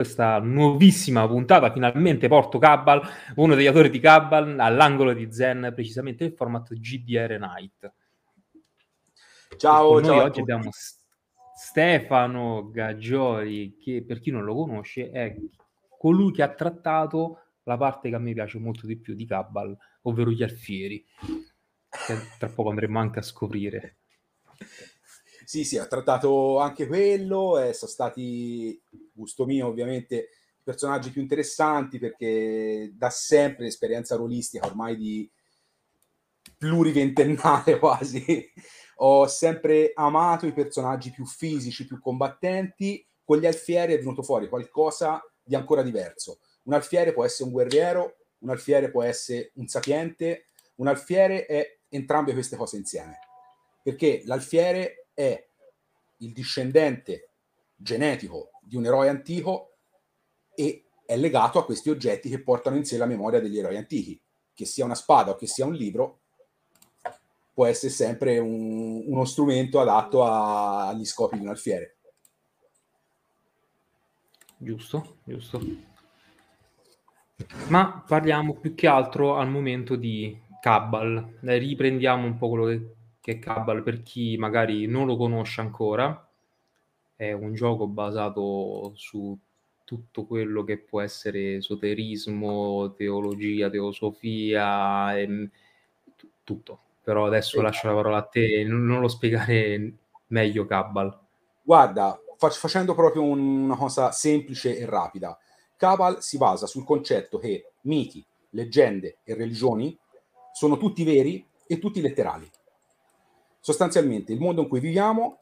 questa nuovissima puntata. Finalmente porto Cabal, uno degli autori di Cabal, all'angolo di Zen, precisamente il format GDR Night. Ciao, ciao. Noi oggi abbiamo Stefano Gaggioli, che per chi non lo conosce è colui che ha trattato la parte che a me piace molto di più di Cabal, ovvero gli alfieri, che tra poco andremo anche a scoprire. Sì, sì, ha trattato anche quello, e sono stati, gusto mio ovviamente, personaggi più interessanti perché da sempre l'esperienza rolistica ormai di pluriventennale quasi, ho sempre amato i personaggi più fisici, più combattenti, con gli alfieri è venuto fuori qualcosa di ancora diverso. Un alfiere può essere un guerriero, un alfiere può essere un sapiente, un alfiere è entrambe queste cose insieme. Perché l'alfiere è il discendente genetico di un eroe antico e è legato a questi oggetti che portano in sé la memoria degli eroi antichi. Che sia una spada o che sia un libro, può essere sempre un, uno strumento adatto a, agli scopi di un alfiere. Giusto, giusto. Ma parliamo più che altro al momento di Cabal. Riprendiamo un po' quello che che Cabal, per chi magari non lo conosce ancora, è un gioco basato su tutto quello che può essere esoterismo, teologia, teosofia, ehm, t- tutto. Però adesso sì. lascio la parola a te, non, non lo spiegare meglio Cabal. Guarda, fac- facendo proprio un, una cosa semplice e rapida, Cabal si basa sul concetto che miti, leggende e religioni sono tutti veri e tutti letterali sostanzialmente il mondo in cui viviamo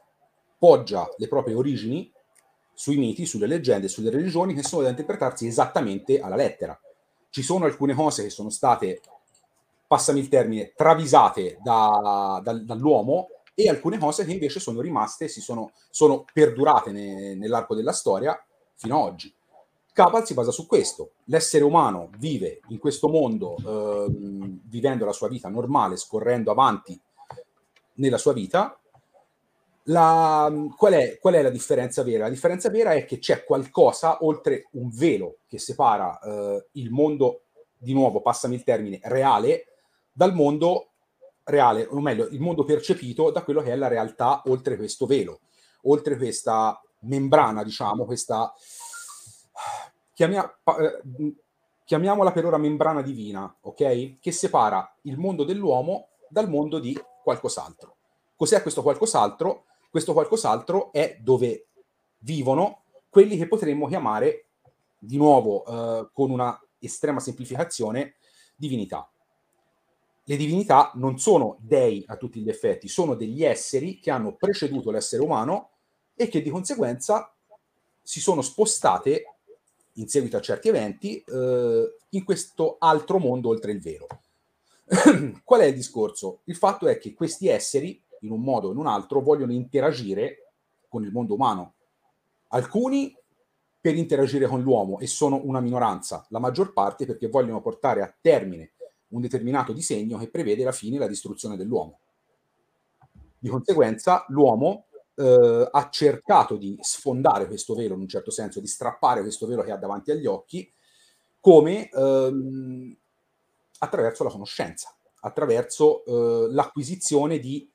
poggia le proprie origini sui miti, sulle leggende, sulle religioni che sono da interpretarsi esattamente alla lettera. Ci sono alcune cose che sono state, passami il termine, travisate da, da, dall'uomo e alcune cose che invece sono rimaste, si sono, sono perdurate ne, nell'arco della storia fino ad oggi. Cabal si basa su questo. L'essere umano vive in questo mondo eh, vivendo la sua vita normale, scorrendo avanti nella sua vita. La, qual, è, qual, è, la differenza vera? La differenza vera è che c'è qualcosa oltre un velo che separa eh, il mondo, di nuovo, passami il termine, reale, dal mondo reale, o meglio, il mondo percepito da quello che è la realtà oltre questo velo, oltre questa membrana, diciamo, questa... Chiamia, eh, chiamiamola per ora membrana divina, ok? Che separa il mondo dell'uomo dal mondo di qualcos'altro. Cos'è questo qualcos'altro? Questo qualcos'altro è dove vivono quelli che potremmo chiamare, di nuovo eh, con una estrema semplificazione, divinità. Le divinità non sono dei a tutti gli effetti, sono degli esseri che hanno preceduto l'essere umano e che di conseguenza si sono spostate in seguito a certi eventi eh, in questo altro mondo oltre il vero. Qual è il discorso? Il fatto è che questi esseri, in un modo o in un altro, vogliono interagire con il mondo umano. Alcuni per interagire con l'uomo e sono una minoranza, la maggior parte perché vogliono portare a termine un determinato disegno che prevede la fine e la distruzione dell'uomo. Di conseguenza, l'uomo eh, ha cercato di sfondare questo velo in un certo senso, di strappare questo velo che ha davanti agli occhi, come ehm, attraverso la conoscenza, attraverso eh, l'acquisizione di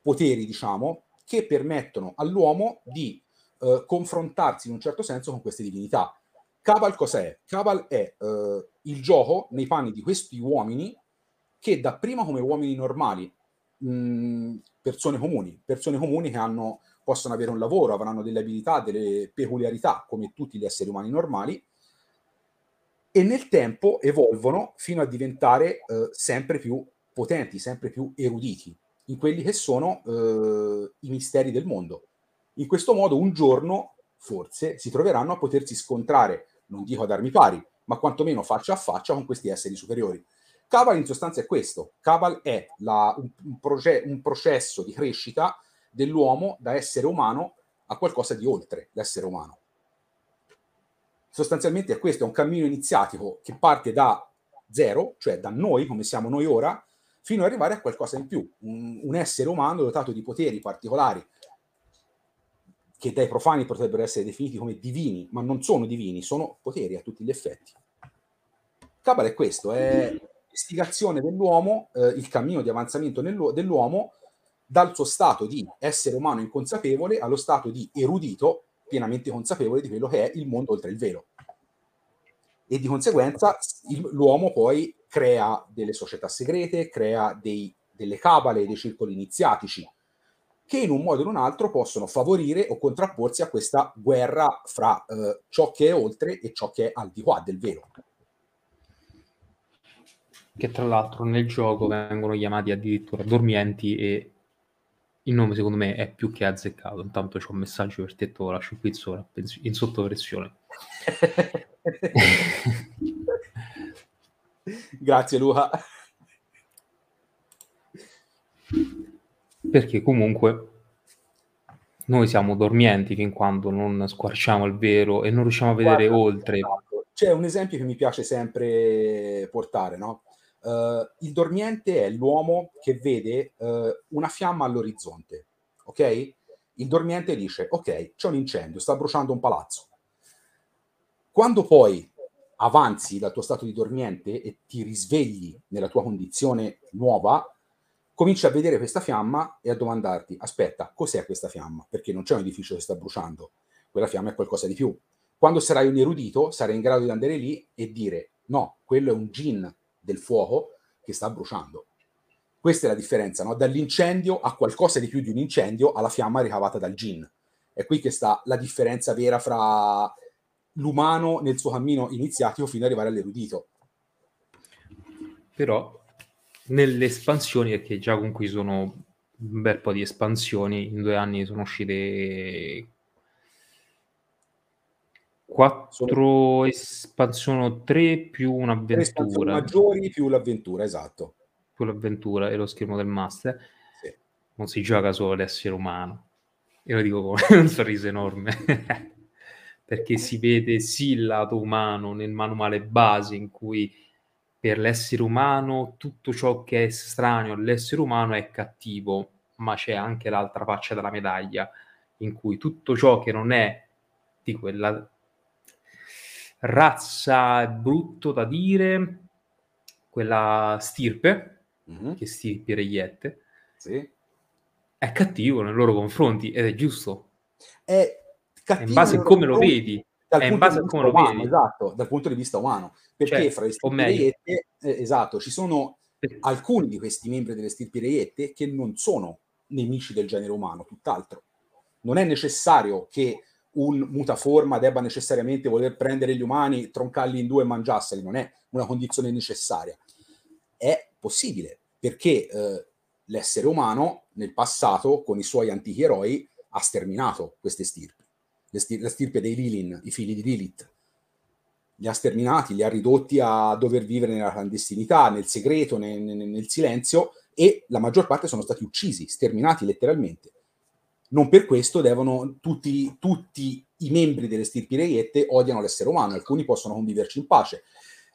poteri, diciamo, che permettono all'uomo di eh, confrontarsi in un certo senso con queste divinità. Cabal cos'è? Cabal è eh, il gioco nei panni di questi uomini che dapprima come uomini normali, mh, persone comuni, persone comuni che hanno, possono avere un lavoro, avranno delle abilità, delle peculiarità come tutti gli esseri umani normali, e nel tempo evolvono fino a diventare eh, sempre più potenti, sempre più eruditi in quelli che sono eh, i misteri del mondo. In questo modo un giorno, forse, si troveranno a potersi scontrare, non dico ad armi pari, ma quantomeno faccia a faccia con questi esseri superiori. Cabal in sostanza è questo. Cabal è la, un, un, proce- un processo di crescita dell'uomo da essere umano a qualcosa di oltre l'essere umano sostanzialmente è questo, è un cammino iniziatico che parte da zero, cioè da noi, come siamo noi ora, fino ad arrivare a qualcosa in più, un, un essere umano dotato di poteri particolari, che dai profani potrebbero essere definiti come divini, ma non sono divini, sono poteri a tutti gli effetti. Cabal è questo, è l'istigazione dell'uomo, eh, il cammino di avanzamento dell'uomo dal suo stato di essere umano inconsapevole allo stato di erudito pienamente consapevole di quello che è il mondo oltre il velo. E di conseguenza il, l'uomo poi crea delle società segrete, crea dei, delle cabale, dei circoli iniziatici, che in un modo o in un altro possono favorire o contrapporsi a questa guerra fra eh, ciò che è oltre e ciò che è al di qua del velo. Che tra l'altro nel gioco vengono chiamati addirittura dormienti e il nome secondo me è più che azzeccato. Intanto c'ho un messaggio per te, te lo lascio qui in, in sottoversione. Grazie Luca. Perché comunque noi siamo dormienti fin quando non squarciamo il vero e non riusciamo a vedere Guarda, oltre. C'è un esempio che mi piace sempre portare, no? Uh, il dormiente è l'uomo che vede uh, una fiamma all'orizzonte, ok? Il dormiente dice, ok, c'è un incendio, sta bruciando un palazzo. Quando poi avanzi dal tuo stato di dormiente e ti risvegli nella tua condizione nuova, cominci a vedere questa fiamma e a domandarti, aspetta, cos'è questa fiamma? Perché non c'è un edificio che sta bruciando, quella fiamma è qualcosa di più. Quando sarai un erudito, sarai in grado di andare lì e dire, no, quello è un gin del fuoco che sta bruciando. Questa è la differenza, no? dall'incendio a qualcosa di più di un incendio alla fiamma ricavata dal gin. È qui che sta la differenza vera fra l'umano nel suo cammino iniziatico fino ad arrivare all'erudito. Però nelle espansioni, perché già con cui sono un bel po' di espansioni, in due anni sono uscite quattro espansioni, tre più un'avventura. maggiori più l'avventura, esatto. Più l'avventura e lo schermo del master. Sì. Non si gioca solo l'essere umano. Io lo dico con un sorriso enorme. Perché si vede sì il lato umano nel manuale base in cui per l'essere umano tutto ciò che è estraneo all'essere umano è cattivo, ma c'è anche l'altra faccia della medaglia, in cui tutto ciò che non è di quella razza, è brutto da dire, quella stirpe, mm-hmm. che stirpe reiette, sì. è cattivo nei loro confronti ed è giusto. È cattivo è in base a come lo vedi dal è punto di vista umano, esatto, dal punto di vista umano, perché cioè, fra le stirpi reiette, eh, esatto, ci sono alcuni di questi membri delle stirpi reiette che non sono nemici del genere umano, tutt'altro. Non è necessario che un mutaforma debba necessariamente voler prendere gli umani, troncarli in due e mangiarseli, non è una condizione necessaria. È possibile, perché eh, l'essere umano nel passato, con i suoi antichi eroi, ha sterminato queste stirpi la stirpe dei Lilin, i figli di Lilith. Li ha sterminati, li ha ridotti a dover vivere nella clandestinità, nel segreto, nel, nel silenzio e la maggior parte sono stati uccisi, sterminati letteralmente. Non per questo devono tutti, tutti i membri delle stirpi reiette odiano l'essere umano, alcuni possono conviverci in pace.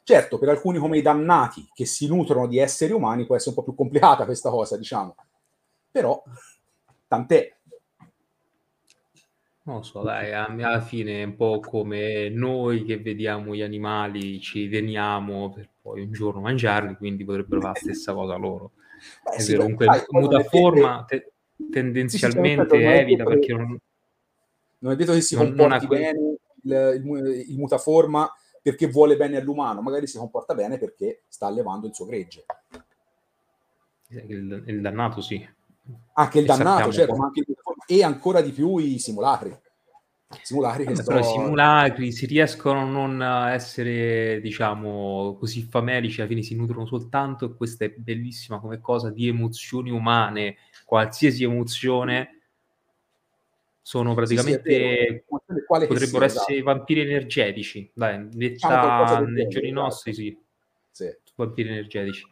Certo, per alcuni come i dannati che si nutrono di esseri umani può essere un po' più complicata questa cosa, diciamo. Però, tant'è, non so, dai, alla fine è un po' come noi che vediamo gli animali, ci veniamo per poi un giorno mangiarli, quindi potrebbero fare la stessa cosa loro. Beh, è sì, vero, comunque dai, mutaforma te- tendenzialmente sì, evita perché non... non è detto che si non, comporti non bene il, il, il, mutaforma perché vuole bene all'umano, magari si comporta bene perché sta allevando il suo gregge. Il, il dannato sì. Anche il dannato, certo, ma anche il e ancora di più i simulacri. Simulacri, che sono... i simulacri si riescono a non essere, diciamo, così famelici, alla fine si nutrono soltanto, e questa è bellissima come cosa, di emozioni umane, qualsiasi emozione, sono praticamente, sì, sì, potrebbero sia, essere esatto. vampiri energetici, dai, detta diciamo nei giorni esatto. nostri, sì. sì. Vampiri energetici.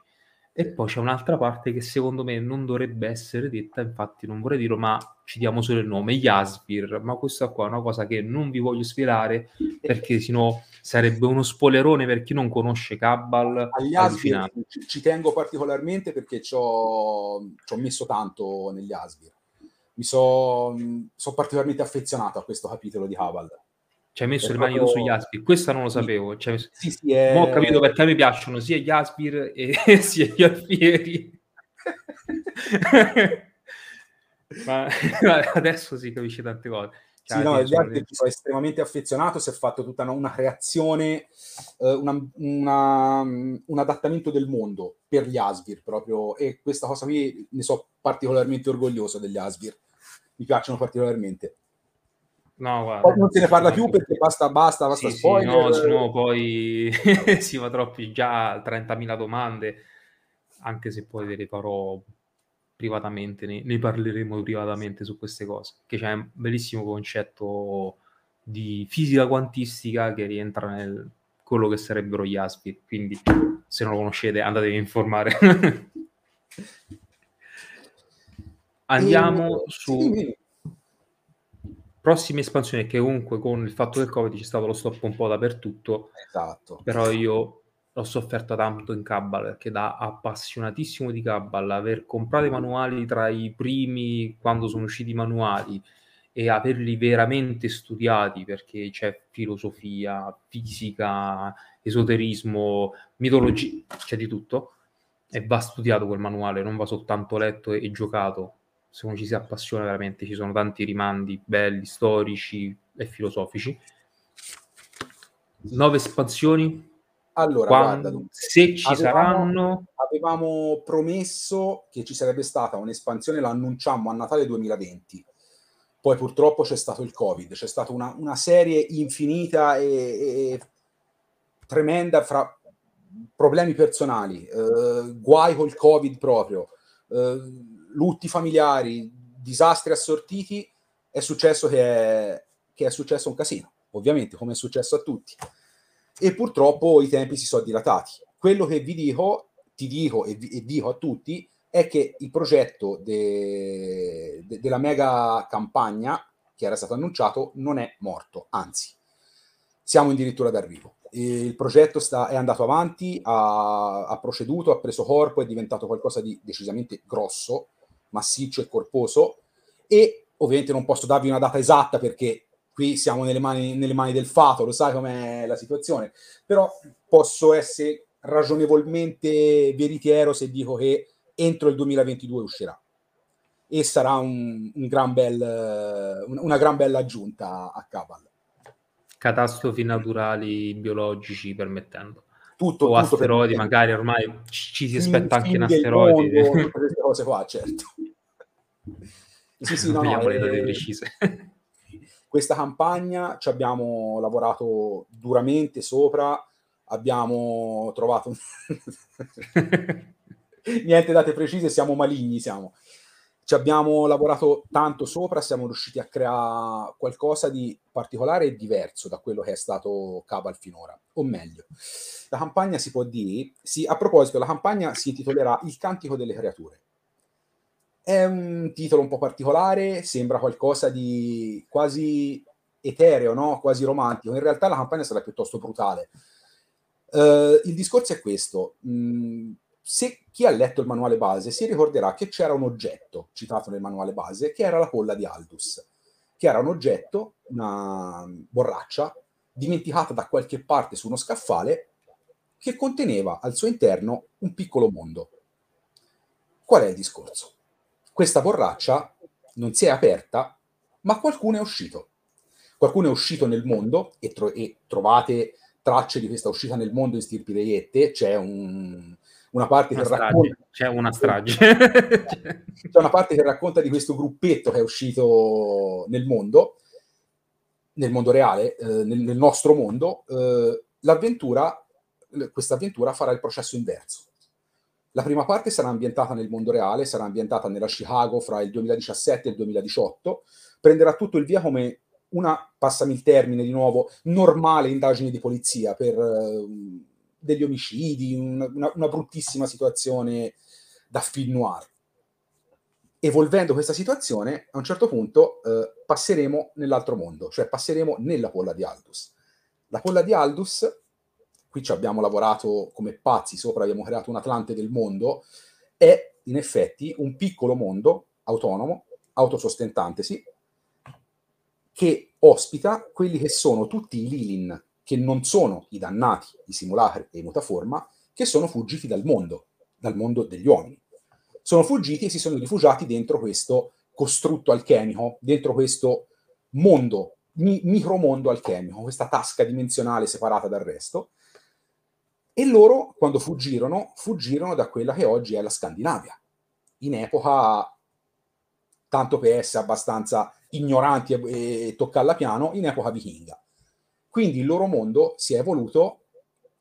E poi c'è un'altra parte che secondo me non dovrebbe essere detta, infatti non vorrei dirlo, ma ci diamo solo il nome, Yasbir, ma questa qua è una cosa che non vi voglio svelare perché sennò sarebbe uno spoilerone per chi non conosce Cabal. Agli ci, ci, tengo particolarmente perché ci ho, ci ho messo tanto negli Asbir. mi sono so particolarmente affezionato a questo capitolo di Cabal. Ci hai messo è le mani proprio... sugli Aspir, questa non lo sapevo. Cioè, sì, sì, è... ho capito perché a me piacciono sia gli Aspir e sia gli Alfieri. Ma adesso si capisce tante cose. Cioè, sì, no, gli altri sono estremamente affezionato, si è fatto tutta una, una reazione, eh, una, una, un adattamento del mondo per gli Asvir proprio, e questa cosa qui ne so particolarmente orgoglioso degli Asvir, mi piacciono particolarmente. No, guarda, poi non se ne parla più perché basta, basta, basta sì, spoiler. Sì, no, no, poi si va troppi già 30.000 domande, anche se poi ve le farò privatamente, ne, ne, parleremo privatamente su queste cose, che c'è un bellissimo concetto di fisica quantistica che rientra nel quello che sarebbero gli ASPI, quindi se non lo conoscete andatevi a informare. Andiamo e... su sì, prossime espansioni che comunque con il fatto del Covid c'è stato lo stop un po' dappertutto. Esatto. Però io l'ho sofferto tanto in Cabal perché da appassionatissimo di Cabal aver comprato i manuali tra i primi quando sono usciti i manuali e averli veramente studiati perché c'è filosofia, fisica, esoterismo, mitologia, c'è di tutto e va studiato quel manuale, non va soltanto letto e, e giocato. Se uno ci si appassiona veramente, ci sono tanti rimandi belli, storici e filosofici. Nove espansioni, allora, Quando, guarda, se ci avevamo, saranno... Avevamo promesso che ci sarebbe stata un'espansione, la annunciammo a Natale 2020. Poi purtroppo c'è stato il Covid, c'è stata una, una serie infinita e, e, tremenda fra problemi personali, eh, guai col Covid proprio, lutti familiari, disastri assortiti, è successo che è, che è successo un casino, ovviamente, come è successo a tutti e purtroppo i tempi si sono dilatati. Quello che vi dico, ti dico e, vi, e dico a tutti è che il progetto de, de, della mega campagna che era stato annunciato non è morto, anzi, siamo addirittura d'arrivo. Il progetto sta, è andato avanti, ha, ha, proceduto, ha preso corpo, è diventato qualcosa di decisamente grosso, massiccio e corposo e ovviamente non posso darvi una data esatta perché qui siamo nelle mani, nelle mani del fato, lo sai com'è la situazione, però posso essere ragionevolmente veritiero se dico che entro il 2022 uscirà e sarà un, un gran bel, una gran bella aggiunta a Cabal. Catastrofi naturali, biologici permettendo. Tutto, o tutto asteroidi, magari ormai ci si aspetta anche in asteroidi. Mondo, queste cose qua, certo. Sì, sì, no, no, le date eh, precise. Questa campagna ci abbiamo lavorato duramente sopra, abbiamo trovato niente date precise, siamo maligni, siamo. Ci abbiamo lavorato tanto sopra, siamo riusciti a creare qualcosa di particolare e diverso da quello che è stato Cabal finora, o meglio. La campagna si può dire, sì, a proposito, la campagna si intitolerà Il cantico delle creature è un titolo un po' particolare, sembra qualcosa di quasi etereo, no? quasi romantico. In realtà la campagna sarà piuttosto brutale. Uh, il discorso è questo. Mm, se chi ha letto il manuale base si ricorderà che c'era un oggetto citato nel manuale base che era la polla di Aldus, che era un oggetto, una borraccia, dimenticata da qualche parte su uno scaffale che conteneva al suo interno un piccolo mondo. Qual è il discorso? questa borraccia non si è aperta, ma qualcuno è uscito. Qualcuno è uscito nel mondo e, tro- e trovate tracce di questa uscita nel mondo in Stirpi Reiette. C'è un, una parte una che strage. racconta. C'è una strage. C'è una parte che racconta di questo gruppetto che è uscito nel mondo, nel mondo reale, eh, nel, nel, nostro mondo. Eh, l'avventura, questa avventura farà il processo inverso la prima parte sarà ambientata nel mondo reale, sarà ambientata nella Chicago fra il 2017 e il 2018, prenderà tutto il via come una, passami il termine di nuovo, normale indagine di polizia per uh, degli omicidi, una, una, bruttissima situazione da film noir. Evolvendo questa situazione, a un certo punto uh, passeremo nell'altro mondo, cioè passeremo nella polla di Aldus. La polla di Aldus qui ci abbiamo lavorato come pazzi sopra, abbiamo creato un Atlante del mondo, è in effetti un piccolo mondo autonomo autosostentantesi, che ospita quelli che sono tutti i Lilin, che non sono i dannati, i simulacri e i mutaforma, che sono fuggiti dal mondo, dal mondo degli uomini. Sono fuggiti e si sono rifugiati dentro questo costrutto alchemico, dentro questo mondo, mi- micromondo alchemico, questa tasca dimensionale separata dal resto. E loro, quando fuggirono, fuggirono da quella che oggi è la Scandinavia, in epoca, tanto per essere abbastanza ignoranti e, e toccarla piano, in epoca vichinga. Quindi il loro mondo si è evoluto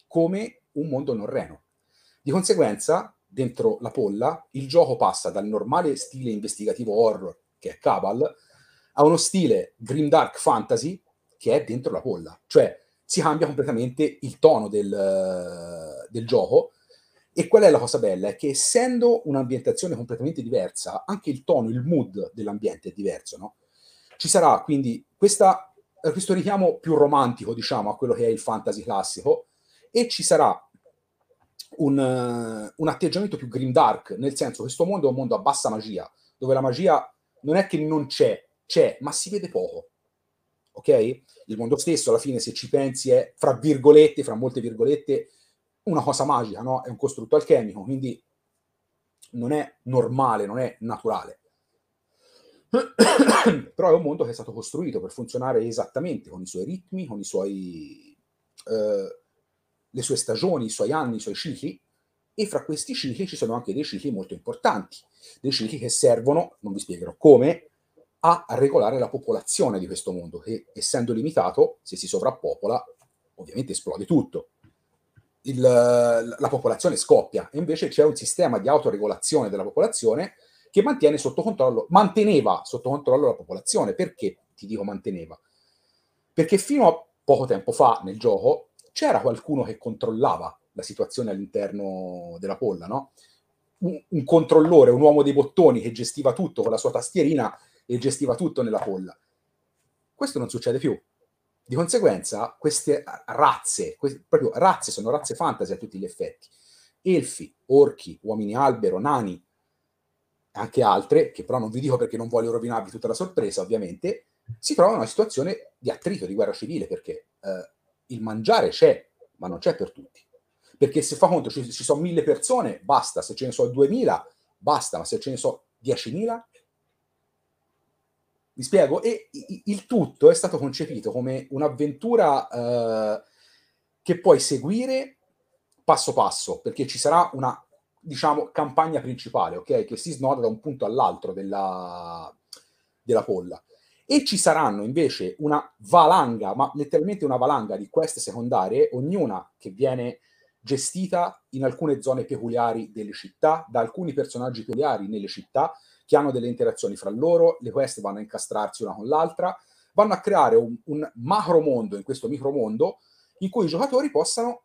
come un mondo norreno. Di conseguenza, dentro la polla, il gioco passa dal normale stile investigativo horror, che è Cabal, a uno stile grimdark fantasy, che è dentro la polla. Cioè, si cambia completamente il tono del, del gioco. E qual è la cosa bella? È che essendo un'ambientazione completamente diversa, anche il tono, il mood dell'ambiente è diverso, no? Ci sarà quindi questa, questo richiamo più romantico, diciamo, a quello che è il fantasy classico, e ci sarà un, un atteggiamento più grimdark, nel senso che questo mondo è un mondo a bassa magia, dove la magia non è che non c'è, c'è, ma si vede poco. Ok? Il mondo stesso, alla fine, se ci pensi, è fra virgolette, fra molte virgolette, una cosa magica, no? È un costrutto alchemico, quindi non è normale, non è naturale. Però è un mondo che è stato costruito per funzionare esattamente con i suoi ritmi, con i suoi, eh, le sue stagioni, i suoi anni, i suoi cicli, e fra questi cicli ci sono anche dei cicli molto importanti, dei cicli che servono, non vi spiegherò come, a regolare la popolazione di questo mondo, che essendo limitato, se si sovrappopola, ovviamente esplode tutto. Il, la popolazione scoppia e invece c'è un sistema di autoregolazione della popolazione che mantiene sotto controllo, manteneva sotto controllo la popolazione. Perché ti dico manteneva? Perché fino a poco tempo fa nel gioco c'era qualcuno che controllava la situazione all'interno della polla, no? Un, un controllore, un uomo dei bottoni che gestiva tutto con la sua tastierina e gestiva tutto nella polla. Questo non succede più. Di conseguenza, queste razze, queste, proprio razze, sono razze fantasy a tutti gli effetti. Elfi, orchi, uomini albero, nani, anche altre, che però non vi dico perché non voglio rovinarvi tutta la sorpresa, ovviamente, si trovano in una situazione di attrito, di guerra civile, perché eh, il mangiare c'è, ma non c'è per tutti. Perché se fa conto, ci, ci sono mille persone, basta, se ce ne sono duemila, basta, ma se ce ne sono diecimila, mi spiego? E il tutto è stato concepito come un'avventura eh, che puoi seguire passo passo, perché ci sarà una, diciamo, campagna principale, ok? Che si snoda da un punto all'altro della, della polla. E ci saranno invece una valanga, ma letteralmente una valanga di queste secondarie, ognuna che viene gestita in alcune zone peculiari delle città, da alcuni personaggi peculiari nelle città, che hanno delle interazioni fra loro, le quest vanno a incastrarsi una con l'altra, vanno a creare un, un macro mondo in questo micro mondo in cui i giocatori possano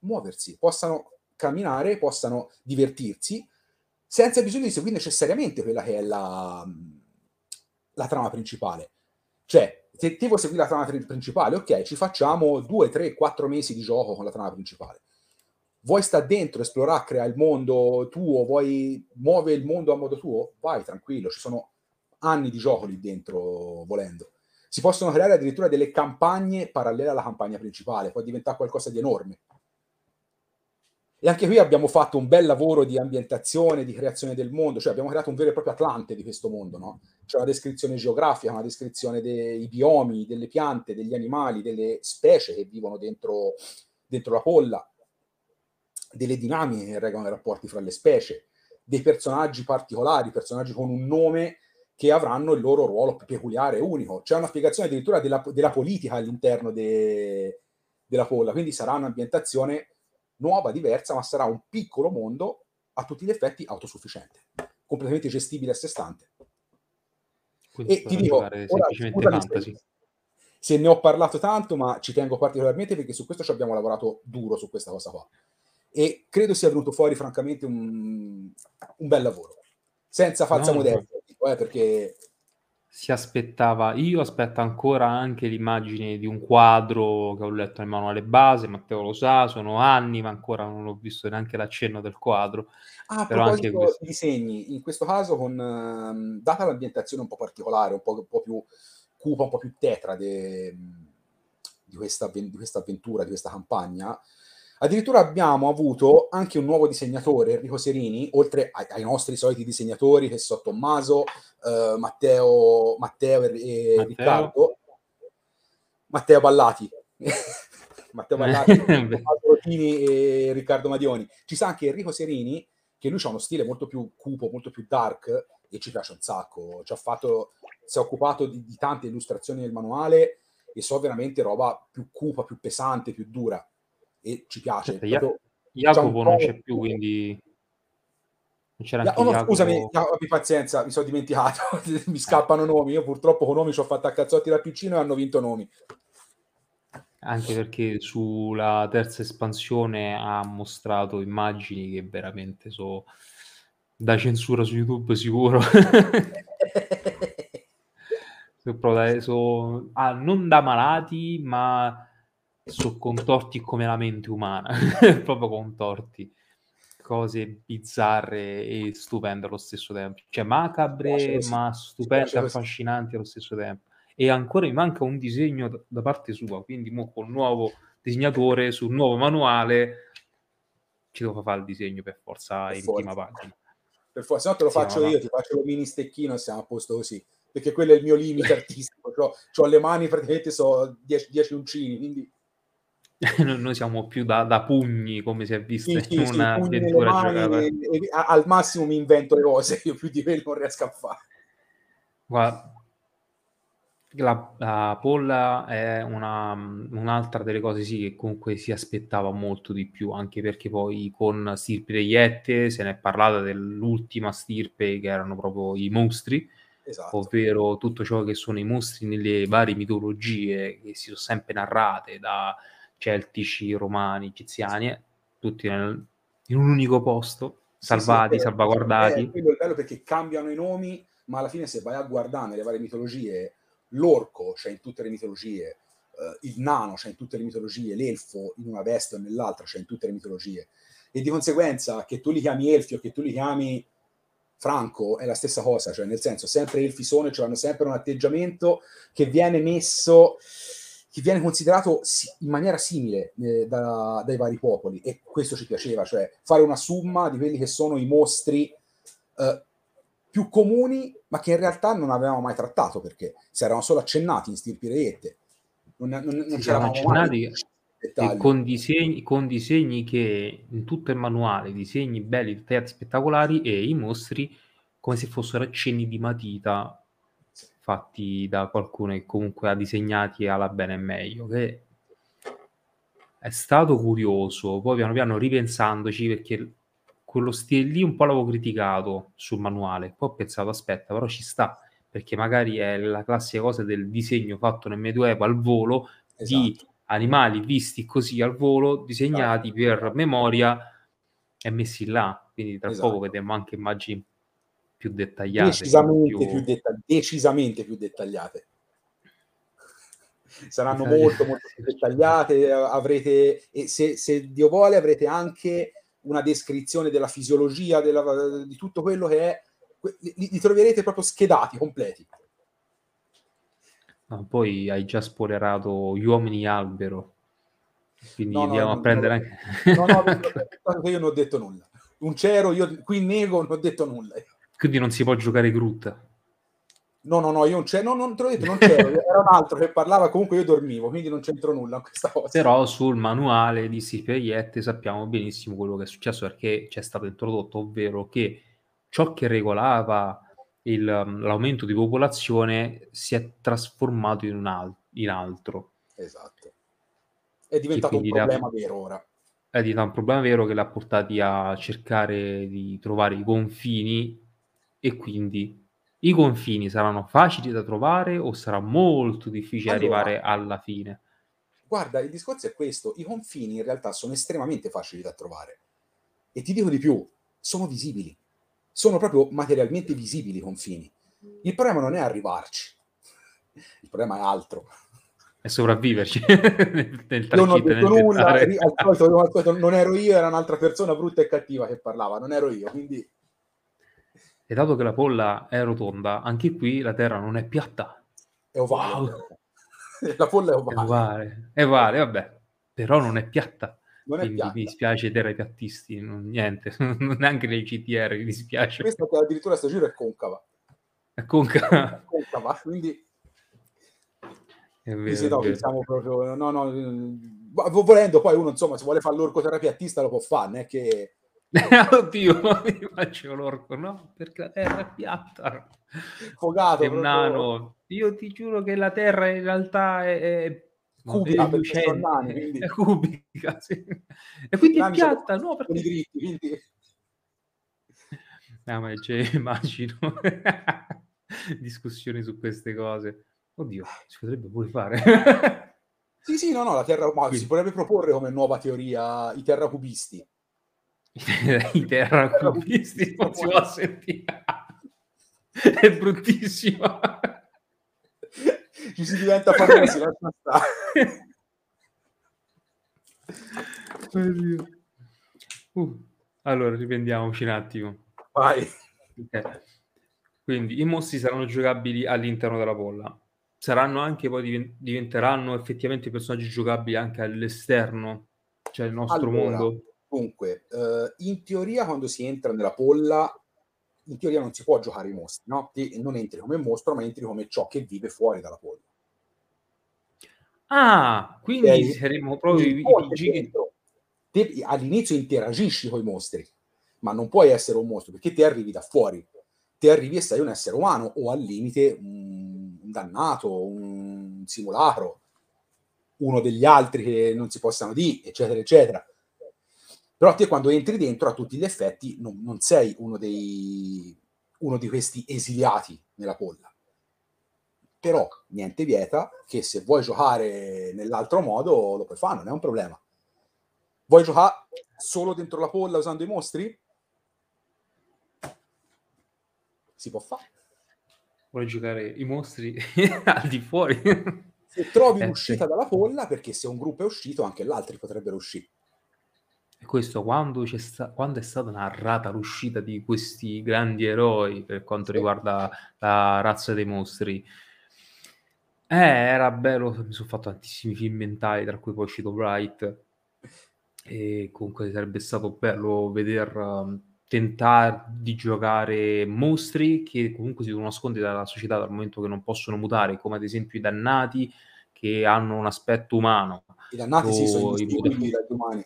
muoversi, possano camminare, possano divertirsi, senza bisogno di seguire necessariamente quella che è la, la trama principale. Cioè, se vuoi seguire la trama principale, ok, ci facciamo due, tre, quattro mesi di gioco con la trama principale vuoi sta dentro, esplorare, crea il mondo tuo, vuoi muovere il mondo a modo tuo, vai tranquillo, ci sono anni di gioco lì dentro volendo. Si possono creare addirittura delle campagne parallele alla campagna principale, può diventare qualcosa di enorme. E anche qui abbiamo fatto un bel lavoro di ambientazione, di creazione del mondo, cioè abbiamo creato un vero e proprio Atlante di questo mondo, no? C'è una descrizione geografica, una descrizione dei biomi, delle piante, degli animali, delle specie che vivono dentro, dentro la polla delle dinamiche che regolano i rapporti fra le specie, dei personaggi particolari, personaggi con un nome che avranno il loro ruolo peculiare e unico. C'è una spiegazione addirittura della, della politica all'interno de, della polla, quindi sarà un'ambientazione nuova, diversa, ma sarà un piccolo mondo a tutti gli effetti autosufficiente, completamente gestibile a sé stante. Quindi e ti dico, ora, fantasy. Se ne ho parlato tanto, ma ci tengo particolarmente perché su questo ci abbiamo lavorato duro su questa cosa qua e credo sia venuto fuori francamente un, un bel lavoro, senza falsa no, modestia, no. eh, perché si aspettava io aspetto ancora anche l'immagine di un quadro che ho letto nel manuale base, Matteo lo sa, sono anni, ma ancora non ho visto neanche l'accenno del quadro. Ah, a Però anche questo di disegni, in questo caso con ehm, data l'ambientazione un po' particolare, un po' un po' più cupa, un po' più tetra de di questa di questa avventura, di questa campagna, addirittura abbiamo avuto anche un nuovo disegnatore, Enrico Serini, oltre ai ai nostri soliti disegnatori che so Tommaso, ehm, Matteo Matteo e Matteo. Riccardo. Matteo Ballati. Matteo Ballati, Tommaso Rotini e Riccardo Madioni. Ci sta anche Enrico Serini, che lui c'ha uno stile molto più cupo, molto più dark e ci piace un sacco. Ci ha fatto si è occupato di di tante illustrazioni del manuale e so veramente roba più cupa, più pesante, più dura e ci piace. Aspetta, Ja Proprio un Jacopo non c'è più, quindi non c'era anche oh no, scusami, Jacopo Ja abbi pazienza, mi sono dimenticato, mi scappano nomi. Io purtroppo con nomi c'ho fatto a cazzotti da piccino e hanno vinto nomi. Anche perché sulla terza espansione ha mostrato immagini che veramente so da censura su YouTube sicuro. So so ah, non da malati, ma so contorti come la mente umana, proprio contorti. Cose bizzarre e stupende allo stesso tempo. Cioè macabre, ma stupende e affascinanti allo stesso tempo. E ancora mi manca un disegno da parte sua, quindi mo col nuovo disegnatore sul nuovo manuale ci devo fa' il disegno per forza Per in prima forza. pagina. Per for se no te lo Sì, no, faccio no. io, ti faccio lo mini stecchino e siamo a posto così, perché quello è il mio limite artistico. C'ho c'ho le mani praticamente so 10 10 uncini, quindi No noi siamo più da da pugni, come si è visto Sì, in sì, sì, nelle un'avventura mani e e al massimo mi invento le cose, io più di quello non riesco a fare. Gua la la Polla è una un'altra delle cose sì, che comunque si aspettava molto di più, anche perché poi con Stirpe Reiette se n'è parlata dell'ultima stirpe che erano proprio i mostri, Esatto. ovvero tutto ciò che sono i mostri nelle varie mitologie che si so sempre narrate da celtici, romani, egiziani, tutti nel in un unico posto, Sì, sì, salvati, vero. Eh, salvaguardati. quello è bello perché cambiano i nomi, ma alla fine se vai a guardare nelle varie mitologie, l'orco c'è in tutte le mitologie, ehm, il nano c'è in tutte le mitologie, l'elfo in una veste o nell'altra c'è in tutte le mitologie. E di conseguenza che tu li chiami elfi o che tu li chiami Franco è la stessa cosa, cioè nel senso sempre elfisone, cioè hanno sempre un atteggiamento che viene messo che viene considerato si in maniera simile, ehm, da dai vari popoli e questo ci piaceva, cioè fare una summa di quelli che sono i mostri, ehm, più comuni, ma che in realtà non avevamo mai trattato, perché s'erano solo accennati in Stirpe Reiette. Non non non Sì, si erano mai accennati con disegni con disegni che in tutto il manuale, disegni belli, dettagliati, spettacolari e i mostri come se fossero accenni di matita fatti da qualcuno che comunque ha disegnati alla bene e meglio, che è stato curioso. Poi piano piano ripensandoci, perché quello stile lì un po' l'avevo criticato sul manuale, poi ho pensato: "Aspetta, però ci sta", perché magari è la classica cosa del disegno fatto nel Medioevo al volo, di Esatto. animali visti così al volo, disegnati Certo. per memoria e messi là. Quindi tra poco Esatto. vedremo anche immagini più dettagliate, Decisamente più più detta decisamente più dettagliate. Saranno Dettagli molto, molto più dettagliate, a avrete e se se Dio vuole avrete anche una descrizione della fisiologia, della di tutto quello che è li li troverete proprio schedati, completi. No, poi hai già spoilerato Gli uomini albero, quindi No, no, andiamo a non prendere no, no, anche che io non ho detto nulla. Un c'ero, io qui nego, non ho detto nulla. Quindi non si può giocare Groot. No, no, no, io non c'e no, non te l'ho detto, non c'ero, era un altro che parlava, comunque io dormivo, quindi non c'entro nulla questa cosa. Però sul manuale di Stirpe Reiette sappiamo benissimo quello che è successo, perché c'è stato introdotto, ovvero che ciò che regolava il l'aumento di popolazione si è trasformato in un al in altro. Esatto. È diventato un problema vero ora. è diventato un problema vero che l'ha portati a cercare di trovare i confini e quindi i confini saranno facili da trovare o sarà molto difficile Allora arrivare alla fine? Guarda, il discorso è questo: i confini in realtà sono estremamente facili da trovare. E ti dico di più, sono visibili. Sono proprio materialmente visibili i confini. Il problema non è arrivarci, il problema è altro. È sopravviverci nel non ho detto nulla, al solito, al solito, non ero io, era un'altra persona brutta e cattiva che parlava, non ero io, quindi... E dato che la polla è rotonda, anche qui la Terra non è piatta. È ovale. Wow. la polla è ovale. È ovale, è ovale vabbè. Però non è piatta. Non Quindi piatta. mi dispiace terra ai piattisti, non, niente, neanche nei CTR mi dispiace. Questa che addirittura sta giro è concava. È concava. È concava, quindi... È vero, sì, no, diciamo proprio, no, no, volendo poi uno, insomma, se vuole fare l'orcoterapia lo può fare, non è che... Oddio, mi faccio l'orco, no? Perché la terra è piatta. Fogato. È un nano. Io ti giuro che la terra in realtà è, è cubica sono nani, quindi... è cubica, sì. E quindi è piatta, no? Perché... Diritti, quindi... No, ma cioè, immagino discussioni su queste cose. Oddio, si potrebbe pure fare. sì, sì, no, no, la terra... Ma si potrebbe proporre come nuova teoria i terracubisti. I terracubisti non si può sentire. è bruttissimo ci si diventa famosi, lascia stare. Uh, allora, riprendiamoci un attimo. Vai. Okay. Quindi i mostri saranno giocabili all'interno della polla. Saranno anche poi diventeranno effettivamente personaggi giocabili anche all'esterno, cioè il nostro allora, mondo. Dunque, uh, in teoria quando si entra nella polla in teoria non si può giocare i mostri, no? Ti, non entri come mostro, ma entri come ciò che vive fuori dalla polvere. Ah, quindi okay. saremo proprio i PG che... all'inizio interagisci con i mostri, ma non puoi essere un mostro perché ti arrivi da fuori. Ti arrivi e sei un essere umano o al limite un, un dannato, un simulacro, uno degli altri che non si possano dire, eccetera, eccetera però te quando entri dentro a tutti gli effetti non, non sei uno, dei, uno di questi esiliati nella polla. Però niente vieta che se vuoi giocare nell'altro modo lo puoi fare, non è un problema. Vuoi giocare solo dentro la polla usando i mostri? Si può fare. Vuoi giocare i mostri al di fuori? se trovi eh, un'uscita sì. dalla polla, perché se un gruppo è uscito, anche gli altri potrebbero uscire questo quando, sta- quando, è stata narrata l'uscita di questi grandi eroi per quanto riguarda la razza dei mostri, eh, era bello, mi sono fatto tantissimi film mentali, tra cui poi è uscito Bright, e comunque sarebbe stato bello veder um, tentare di giocare mostri che comunque si devono nascondere dalla società dal momento che non possono mutare, come ad esempio i dannati che hanno un aspetto umano. I dannati sì, sono i, i umani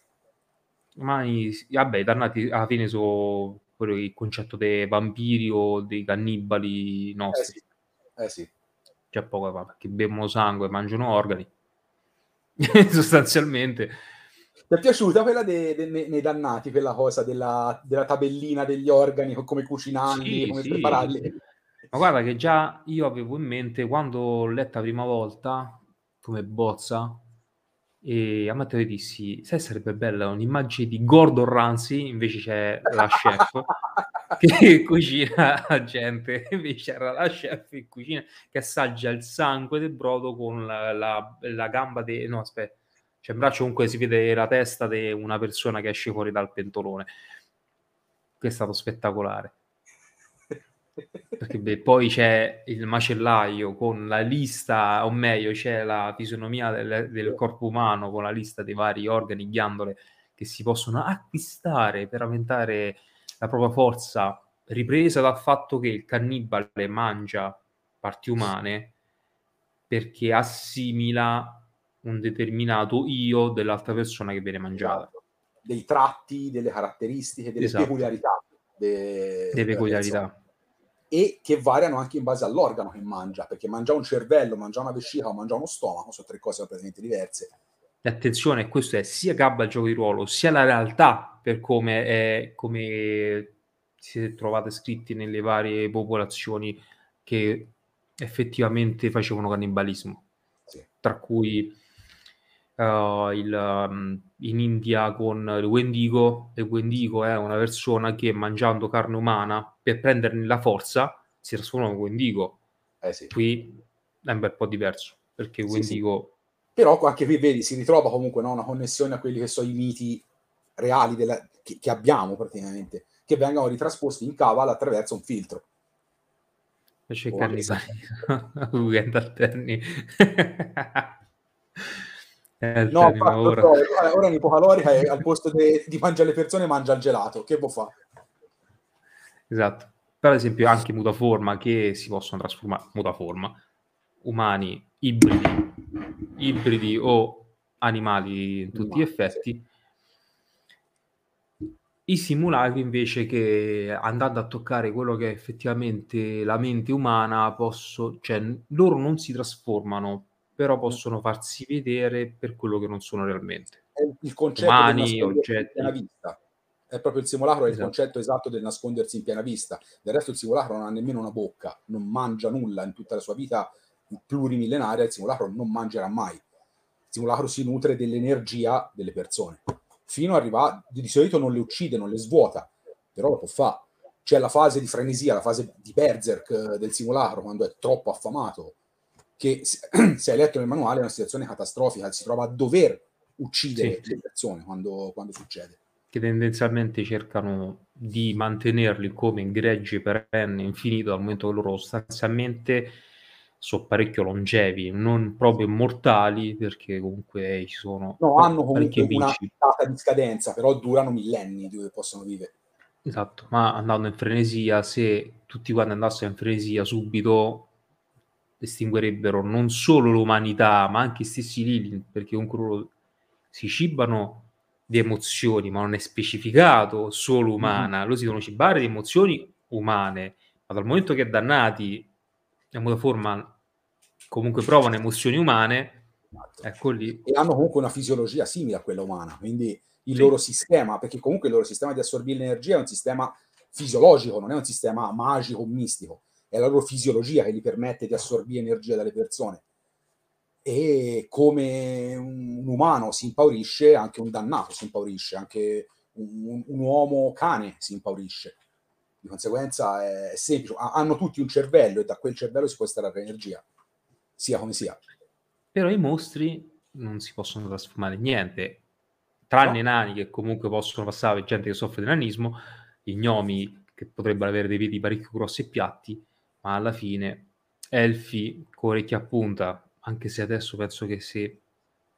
ma i, vabbè, i dannati alla fine sono il concetto dei vampiri o dei cannibali nostri. Eh sì, eh sì. C'è poco da perché bevono sangue, e mangiano organi. Sostanzialmente. Ti è piaciuta quella dei, dei, nei dannati, quella cosa della, della, tabellina degli organi, come cucinarli, sì, come sì. prepararli? Ma guarda che già io avevo in mente, quando ho letta la prima volta, come bozza, e a Matteo dissi, sai sarebbe bella un'immagine di Gordon Ramsay, invece c'è la chef che cucina la gente, invece era la chef in cucina che assaggia il sangue del brodo con la, la, la gamba di... no aspetta, cioè in braccio comunque si vede la testa di una persona che esce fuori dal pentolone. Che è stato spettacolare. Perché beh, poi c'è il macellaio con la lista, o meglio, c'è la fisionomia del, del, corpo umano con la lista dei vari organi, ghiandole che si possono acquistare per aumentare la propria forza, ripresa dal fatto che il cannibale mangia parti umane perché assimila un determinato io dell'altra persona che viene mangiata. Esatto. Dei tratti, delle caratteristiche, delle esatto. peculiarità. De... Le peculiarità e che variano anche in base all'organo che mangia, perché mangia un cervello, mangia una vescica o mangia uno stomaco sono tre cose completamente diverse. E attenzione, questo è sia gabba il gioco di ruolo, sia la realtà per come, è, come siete trovate scritti nelle varie popolazioni che effettivamente facevano cannibalismo, sì. tra cui uh, il, um, in India con il Wendigo. Il Wendigo è una persona che mangiando carne umana per prenderne la forza si trasformano in Wendigo. Eh sì. Qui è un bel po' diverso, perché Sì, Wendigo... Però anche qui vedi, si ritrova comunque no, una connessione a quelli che sono i miti reali della- che, che abbiamo praticamente, che vengono ritrasposti in Cabal attraverso un filtro. Invece Oh, cannibali weekend alterni Eh, No, alterni, ma infatti, ora so, ora, ora in ipocalorica e al posto de- di mangiare le persone mangia il gelato. Che vuoi fare? esatto per esempio anche mutaforma che si possono trasformare mutaforma umani ibridi ibridi o animali in tutti gli effetti i simulacri invece che andando a toccare quello che è effettivamente la mente umana posso, cioè loro non si trasformano però possono farsi vedere per quello che non sono realmente È il concetto Umani, oggetti. piena vista. È proprio il simulacro, è il Esatto. concetto esatto del nascondersi in piena vista. Del resto il simulacro non ha nemmeno una bocca, non mangia nulla in tutta la sua vita plurimillenaria, il simulacro non mangerà mai. Il simulacro si nutre dell'energia delle persone. Fino a arrivare, di solito non le uccide, non le svuota, però lo può fare. C'è la fase di frenesia, la fase di berserk eh, del simulacro, quando è troppo affamato, che se hai letto nel manuale è una situazione catastrofica, si trova a dover uccidere Sì. le persone quando, quando succede. che tendenzialmente cercano di mantenerli come greggi perenne infinito dal momento che loro sostanzialmente sono parecchio longevi, non proprio immortali perché comunque ci sono No, hanno comunque una data di scadenza, però durano millenni dove possono vivere. Esatto, ma andando in frenesia, se tutti quanti andassero in frenesia subito estinguerebbero non solo l'umanità, ma anche i stessi Lilith, perché comunque loro si cibano di emozioni, ma non è specificato solo umana, loro si devono cibare di emozioni umane, ma dal momento che dannati in modo forma comunque provano emozioni umane, ecco lì. E hanno comunque una fisiologia simile a quella umana, quindi il Sì. loro sistema, perché comunque il loro sistema di assorbire l'energia è un sistema fisiologico, non è un sistema magico o mistico, è la loro fisiologia che gli permette di assorbire energia dalle persone. E come un, umano si impaurisce, anche un dannato si impaurisce, anche un, un uomo cane si impaurisce. Di conseguenza è semplice, Ha- hanno tutti un cervello e da quel cervello si può estrarre energia, sia come sia. Però i mostri non si possono trasformare in niente, tranne No. i nani che comunque possono passare gente che soffre di nanismo, i gnomi che potrebbero avere dei piedi parecchio grossi e piatti, ma alla fine elfi con orecchie a punta, anche se adesso penso che se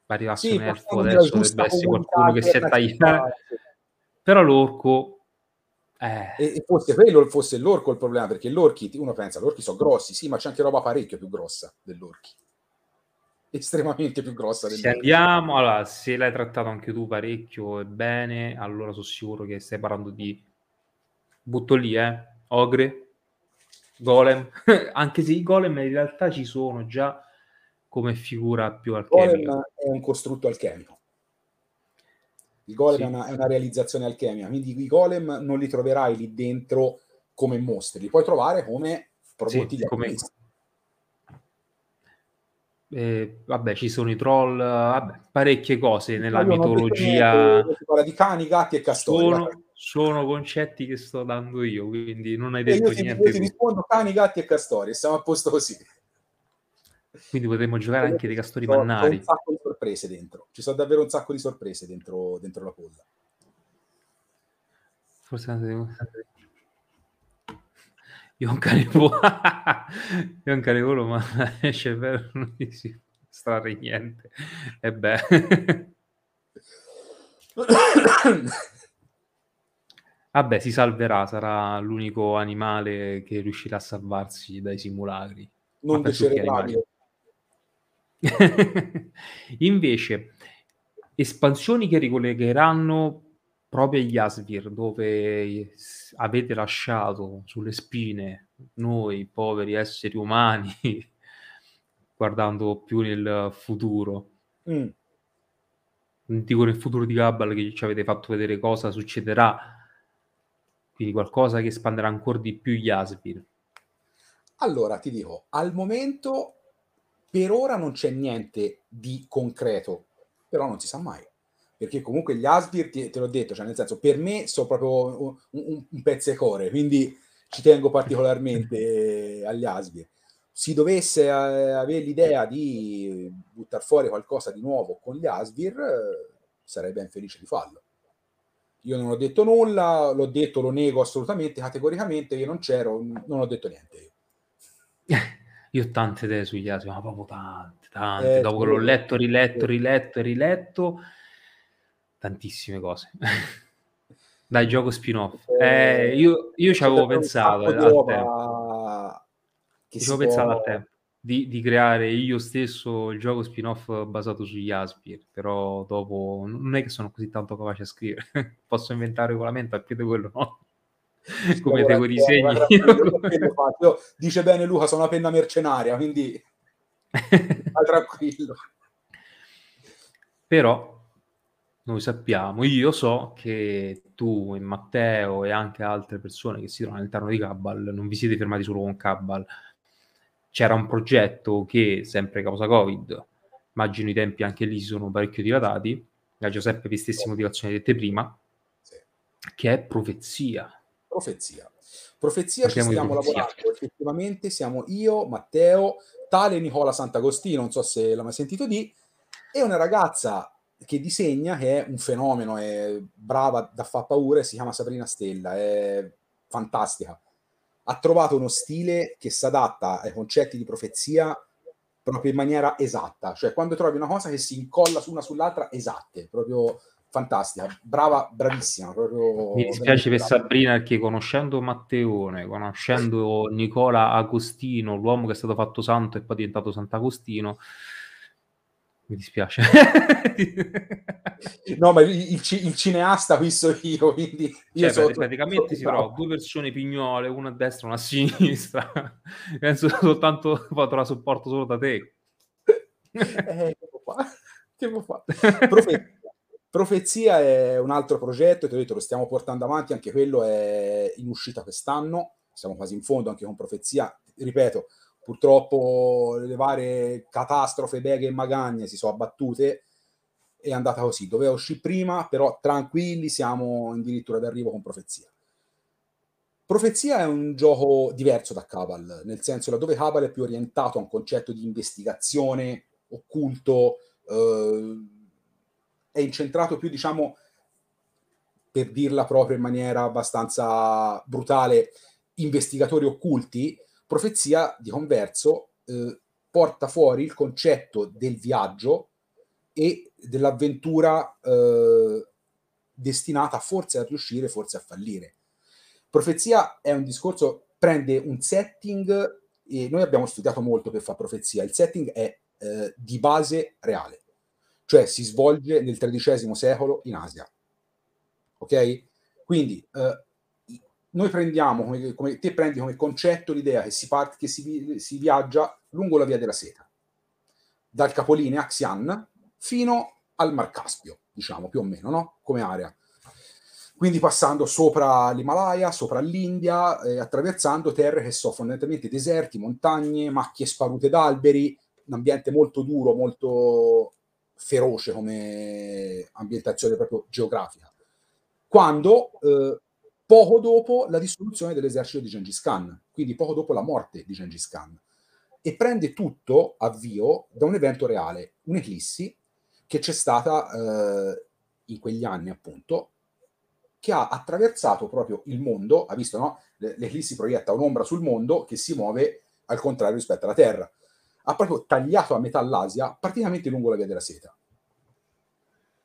arrivasse Sì, un elfo adesso dovrebbe essere qualcuno che si è tagliato, però l'orco... Eh, E, e fosse quello fosse l'orco il problema, perché l'orchi, uno pensa, l'orchi sono grossi, sì, ma c'è anche roba parecchio più grossa dell'orchi. Estremamente più grossa Se dell'orchi. andiamo, allora, se l'hai trattato anche tu parecchio e bene, allora sono sicuro che stai parlando di butto lì, eh, ogre, golem, anche se i golem in realtà ci sono già come figura più Il golem alchemica. è un costrutto alchemico. Il golem Sì. è, una, è una realizzazione alchemica, quindi i golem non li troverai lì dentro come mostri, li puoi trovare come prodotti Sì, di come-. Eh, vabbè, ci sono i troll, vabbè, parecchie cose nella mitologia. si parla di cani, gatti e castori. Sono, sono concetti che sto dando io, quindi non hai E detto io ti, niente io ti rispondo cani, gatti e castori, e siamo a posto così. Quindi potremmo giocare anche dei castori c'ho mannari. un sacco di sorprese dentro. Ci sono davvero un sacco di sorprese dentro, dentro la polla. Forse devo... Io ho un cane volo, io ho un cane volo, ma esce per non mi si strarre niente. E beh, vabbè, si salverà, sarà l'unico animale che riuscirà a salvarsi dai simulacri. non decerebrabile. Invece, espansioni che ricollegheranno proprio agli Asvir, dove avete lasciato sulle spine noi, poveri esseri umani, guardando più nel futuro. Mm. Non dico nel futuro di Gabbal che ci avete fatto vedere cosa succederà, quindi qualcosa che espanderà ancora di più gli Asvir. Allora, ti dico, al momento per ora non c'è niente di concreto, però non si sa mai. Perché comunque gli Asbir, ti- te l'ho detto, cioè nel senso, per me sono proprio un, un, un pezzecore, quindi ci tengo particolarmente agli Asbir. Si dovesse eh, avere l'idea di buttare fuori qualcosa di nuovo con gli Asbir, eh, sarei ben felice di farlo. Io non ho detto nulla, l'ho detto, lo nego assolutamente, categoricamente, io non c'ero, non ho detto niente. Io ho tante idee sugli Asbir, ma proprio tante, tante. Eh, Dopo che l'ho letto, riletto, riletto riletto, tantissime cose. Dai, gioco spin-off. Eh, eh io, io ci avevo pensato. Ci avevo pensato al tempo di, di, creare io stesso il gioco spin-off basato sugli Aspir, però dopo non è che sono così tanto capace a scrivere. Posso inventare regolamento, a piede quello no. Come te quei disegni. Dice bene Luca, sono una penna mercenaria, quindi vai tranquillo. Però noi sappiamo, io so che tu e Matteo e anche altre persone che si trovano all'interno di Cabal non vi siete fermati solo con Cabal. C'era un progetto che, sempre causa Covid, immagino i tempi anche lì sono parecchio dilatati, la Giuseppe per stesse motivazioni dette prima, sì. che è Profezia. Profezia. Profezia Parliamo ci stiamo lavorando, effettivamente siamo io, Matteo, tale Nicola Sant'Agostino, non so se l'ha mai sentito di, e una ragazza che disegna, che è un fenomeno, è brava da far paura, si chiama Sabrina Stella, è fantastica. Ha trovato uno stile che si adatta ai concetti di profezia proprio in maniera esatta, cioè quando trovi una cosa che si incolla su una sull'altra esatte, proprio fantastica, brava, bravissima. Proprio Mi dispiace per Sabrina perché conoscendo Matteone, conoscendo Nicola Agostino, l'uomo che è stato fatto santo e poi diventato Sant'Agostino, mi dispiace. no, ma il, il, cineasta qui so io, quindi io cioè, so, praticamente si trova due persone pignole, una a destra e una a sinistra. Penso soltanto potrà supporto solo da te. eh, che può fare? Profezia. Profezia è un altro progetto, ti ho detto, lo stiamo portando avanti, anche quello è in uscita quest'anno, siamo quasi in fondo anche con Profezia. Ripeto, purtroppo le varie catastrofe, beghe e magagne si sono abbattute, è andata così. Doveva uscire prima, però tranquilli, siamo addirittura d'arrivo con Profezia. Profezia è un gioco diverso da Cabal, nel senso laddove Cabal è più orientato a un concetto di investigazione, occulto, eh, è incentrato più, diciamo, per dirla proprio in maniera abbastanza brutale, investigatori occulti, Profezia, di converso, eh, porta fuori il concetto del viaggio e dell'avventura eh, destinata forse a riuscire, forse a fallire. Profezia è un discorso, prende un setting, e noi abbiamo studiato molto per fare profezia, il setting è eh, di base reale, cioè si svolge nel XIII secolo in Asia. Ok? Quindi eh, noi prendiamo, come, come, te prendi come concetto l'idea che si, parte, che si, si viaggia lungo la via della seta, dal capolinea Xi'an fino al Mar Caspio, diciamo più o meno, no? come area. Quindi passando sopra l'Himalaya, sopra l'India, eh, attraversando terre che sono fondamentalmente deserti, montagne, macchie sparute d'alberi, un ambiente molto duro, molto feroce come ambientazione proprio geografica. Quando eh, poco dopo la dissoluzione dell'esercito di Gengis Khan, quindi poco dopo la morte di Gengis Khan. E prende tutto avvio da un evento reale, un'eclissi che c'è stata eh, in quegli anni, appunto, che ha attraversato proprio il mondo, ha visto, no? L'eclissi proietta un'ombra sul mondo che si muove al contrario rispetto alla Terra. Ha proprio tagliato a metà l'Asia praticamente lungo la via della seta.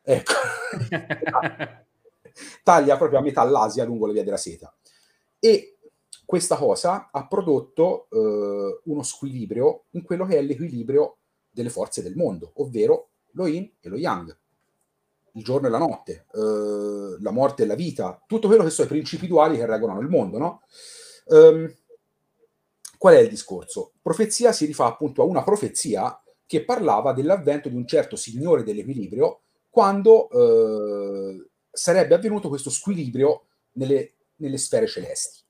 Ecco. taglia proprio a metà l'Asia lungo la via della seta. E questa cosa ha prodotto eh, uno squilibrio in quello che è l'equilibrio delle forze del mondo, ovvero lo yin e lo yang, il giorno e la notte, eh, la morte e la vita, tutto quello che sono i principi duali che regolano il mondo, no? Um, qual è il discorso? Profezia si rifà appunto a una profezia che parlava dell'avvento di un certo signore dell'equilibrio quando eh, sarebbe avvenuto questo squilibrio nelle, nelle sfere celesti.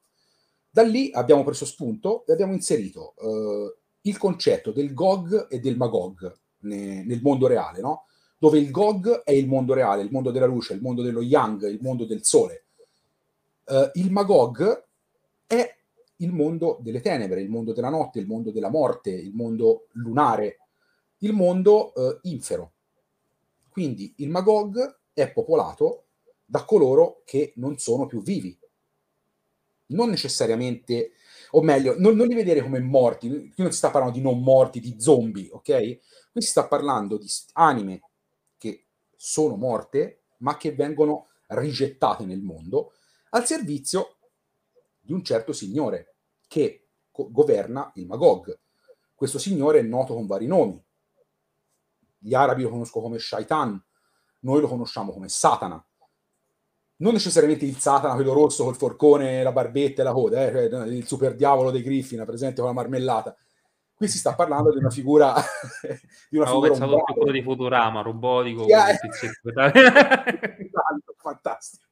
Da lì abbiamo preso spunto e abbiamo inserito eh, il concetto del Gog e del Magog ne, nel mondo reale, no? dove il Gog è il mondo reale, il mondo della luce, il mondo dello Yang, il mondo del sole. Uh, il Magog è il mondo delle tenebre, il mondo della notte, il mondo della morte, il mondo lunare, il mondo eh, infero. Quindi il Magog è popolato da coloro che non sono più vivi. Non necessariamente, o meglio, non, non li vedere come morti, qui non si sta parlando di non morti, di zombie, ok? Qui si sta parlando di anime che sono morte, ma che vengono rigettate nel mondo, al servizio di un certo signore che co- governa il Magog. Questo signore è noto con vari nomi. Gli arabi lo conoscono come Shaitan, noi lo conosciamo come Satana. Non necessariamente il Satana, quello rosso col forcone, la barbetta e la coda, eh, cioè il super diavolo dei Griffin, presente con la marmellata. Qui si sta parlando di una figura. di una Avevo figura pensato a quello di Futurama, robotico. Yeah. fantastico.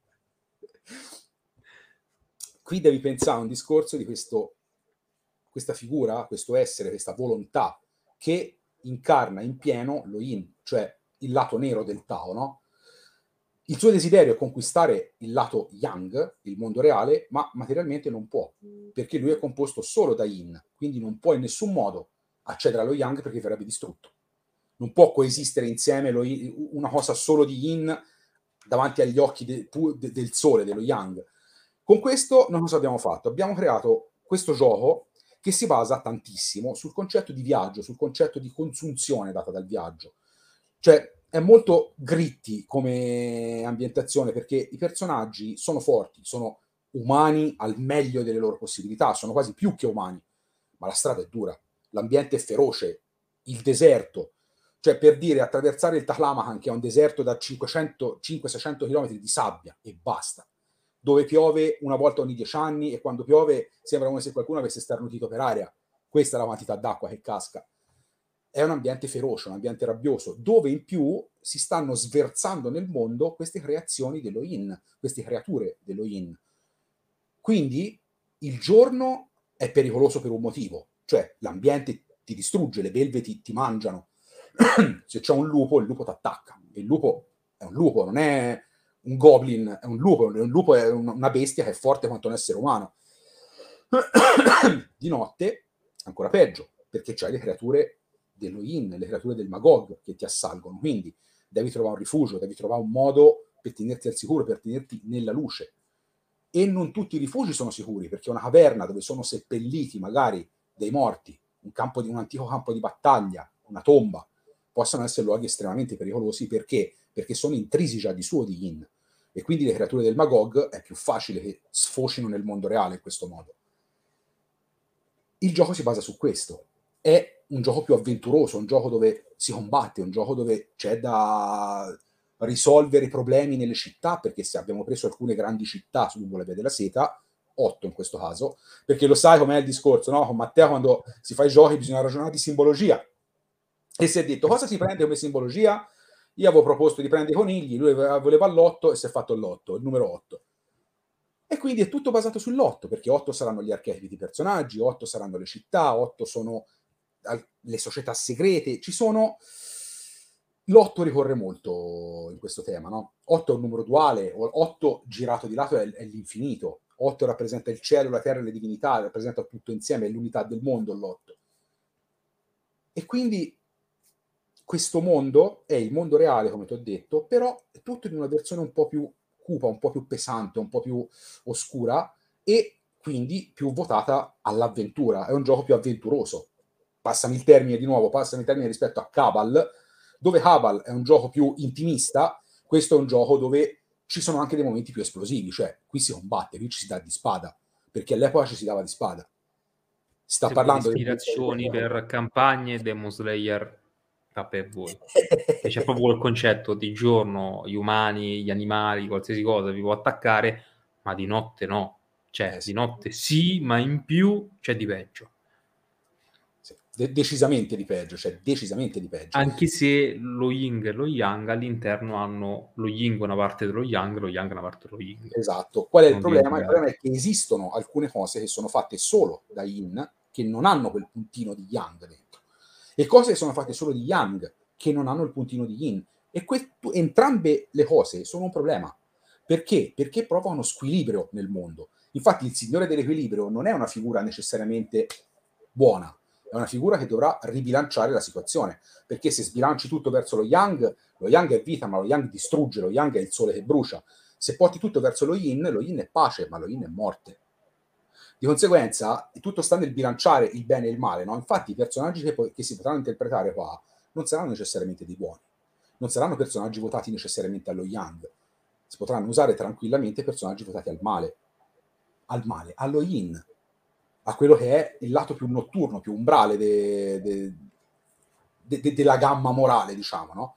Qui devi pensare a un discorso di questo, questa figura, questo essere, questa volontà che incarna in pieno lo yin, cioè il lato nero del Tao, no? Il suo desiderio è conquistare il lato yang, il mondo reale, ma materialmente non può, perché lui è composto solo da yin, quindi non può in nessun modo accedere allo yang perché verrebbe distrutto. Non può coesistere insieme yin, una cosa solo di yin davanti agli occhi de, de, del sole, dello yang. Con questo noi cosa abbiamo fatto? Abbiamo creato questo gioco che si basa tantissimo sul concetto di viaggio, sul concetto di consunzione data dal viaggio. Cioè, è molto gritti come ambientazione perché i personaggi sono forti, sono umani al meglio delle loro possibilità, sono quasi più che umani, ma la strada è dura, l'ambiente è feroce, il deserto, cioè per dire attraversare il Taklamakan che è un deserto da 500-600 km di sabbia e basta, dove piove una volta ogni dieci anni e quando piove sembra come se qualcuno avesse starnutito per aria, questa è la quantità d'acqua che casca è un ambiente feroce, un ambiente rabbioso, dove in più si stanno sversando nel mondo queste creazioni dello Yin, queste creature dello Yin. Quindi il giorno è pericoloso per un motivo, cioè l'ambiente ti distrugge, le belve ti, ti mangiano. Se c'è un lupo, il lupo ti attacca. Il lupo è un lupo, non è un goblin, è un lupo. Un lupo è una bestia che è forte quanto un essere umano. Di notte, ancora peggio, perché c'hai le creature dello Yin, le creature del Magog che ti assalgono. Quindi devi trovare un rifugio, devi trovare un modo per tenerti al sicuro, per tenerti nella luce. E non tutti i rifugi sono sicuri, perché una caverna dove sono seppelliti magari dei morti, un, campo di, un antico campo di battaglia, una tomba, possono essere luoghi estremamente pericolosi perché? Perché sono intrisi già di suo di Yin. E quindi le creature del Magog è più facile che sfocino nel mondo reale in questo modo. Il gioco si basa su questo. È un gioco più avventuroso, un gioco dove si combatte, un gioco dove c'è da risolvere i problemi nelle città, perché se abbiamo preso alcune grandi città su lungo la via della seta, otto in questo caso, perché lo sai com'è il discorso, no? Con Matteo quando si fa i giochi bisogna ragionare di simbologia. E si è detto cosa si prende come simbologia? Io avevo proposto di prendere i conigli, lui voleva l'otto e si è fatto l'otto, il numero 8. E quindi è tutto basato sull'otto, perché otto saranno gli archetipi di personaggi, otto saranno le città, otto sono le società segrete, ci sono... L'otto ricorre molto in questo tema, no? 8 è un numero duale, 8 girato di lato è, è l'infinito, 8 rappresenta il cielo, la terra e le divinità, rappresenta tutto insieme, è l'unità del mondo l'otto. E quindi questo mondo è il mondo reale, come ti ho detto, però è tutto in una versione un po' più cupa, un po' più pesante, un po' più oscura e quindi più votata all'avventura. È un gioco più avventuroso passami il termine di nuovo, passami il termine rispetto a Cabal, dove Cabal è un gioco più intimista, questo è un gioco dove ci sono anche dei momenti più esplosivi, cioè qui si combatte, qui ci si dà di spada, perché all'epoca ci si dava di spada. Si sta parlando di ispirazioni per campagne Demon Slayer fa per voi. e c'è proprio quel concetto di giorno gli umani, gli animali, qualsiasi cosa vi può attaccare, ma di notte no. Cioè, di notte sì, ma in più c'è di peggio de- decisamente di peggio, cioè decisamente di peggio. Anche se lo yin e lo yang all'interno hanno lo yin una parte dello yang, lo yang una parte dello yin. Esatto. Qual è il problema? Il problema è che esistono alcune cose che sono fatte solo da yin che non hanno quel puntino di yang dentro e cose che sono fatte solo di yang che non hanno il puntino di yin e que- entrambe le cose sono un problema. Perché? Perché provano squilibrio nel mondo Infatti il Signore dell'Equilibrio non è una figura necessariamente buona, è una figura che dovrà ribilanciare la situazione, perché se sbilanci tutto verso lo Yang, lo Yang è vita, ma lo Yang distrugge, lo Yang è il sole che brucia. Se porti tutto verso lo Yin, lo Yin è pace, ma lo Yin è morte. Di conseguenza, tutto sta nel bilanciare il bene e il male, no? Infatti i personaggi che, poi, che si potranno interpretare qua non saranno necessariamente dei buoni, non saranno personaggi votati necessariamente allo Yang, si potranno usare tranquillamente personaggi votati al male, al male, allo yin, a quello che è il lato più notturno, più umbrale de, de, de, della gamma morale, diciamo, no?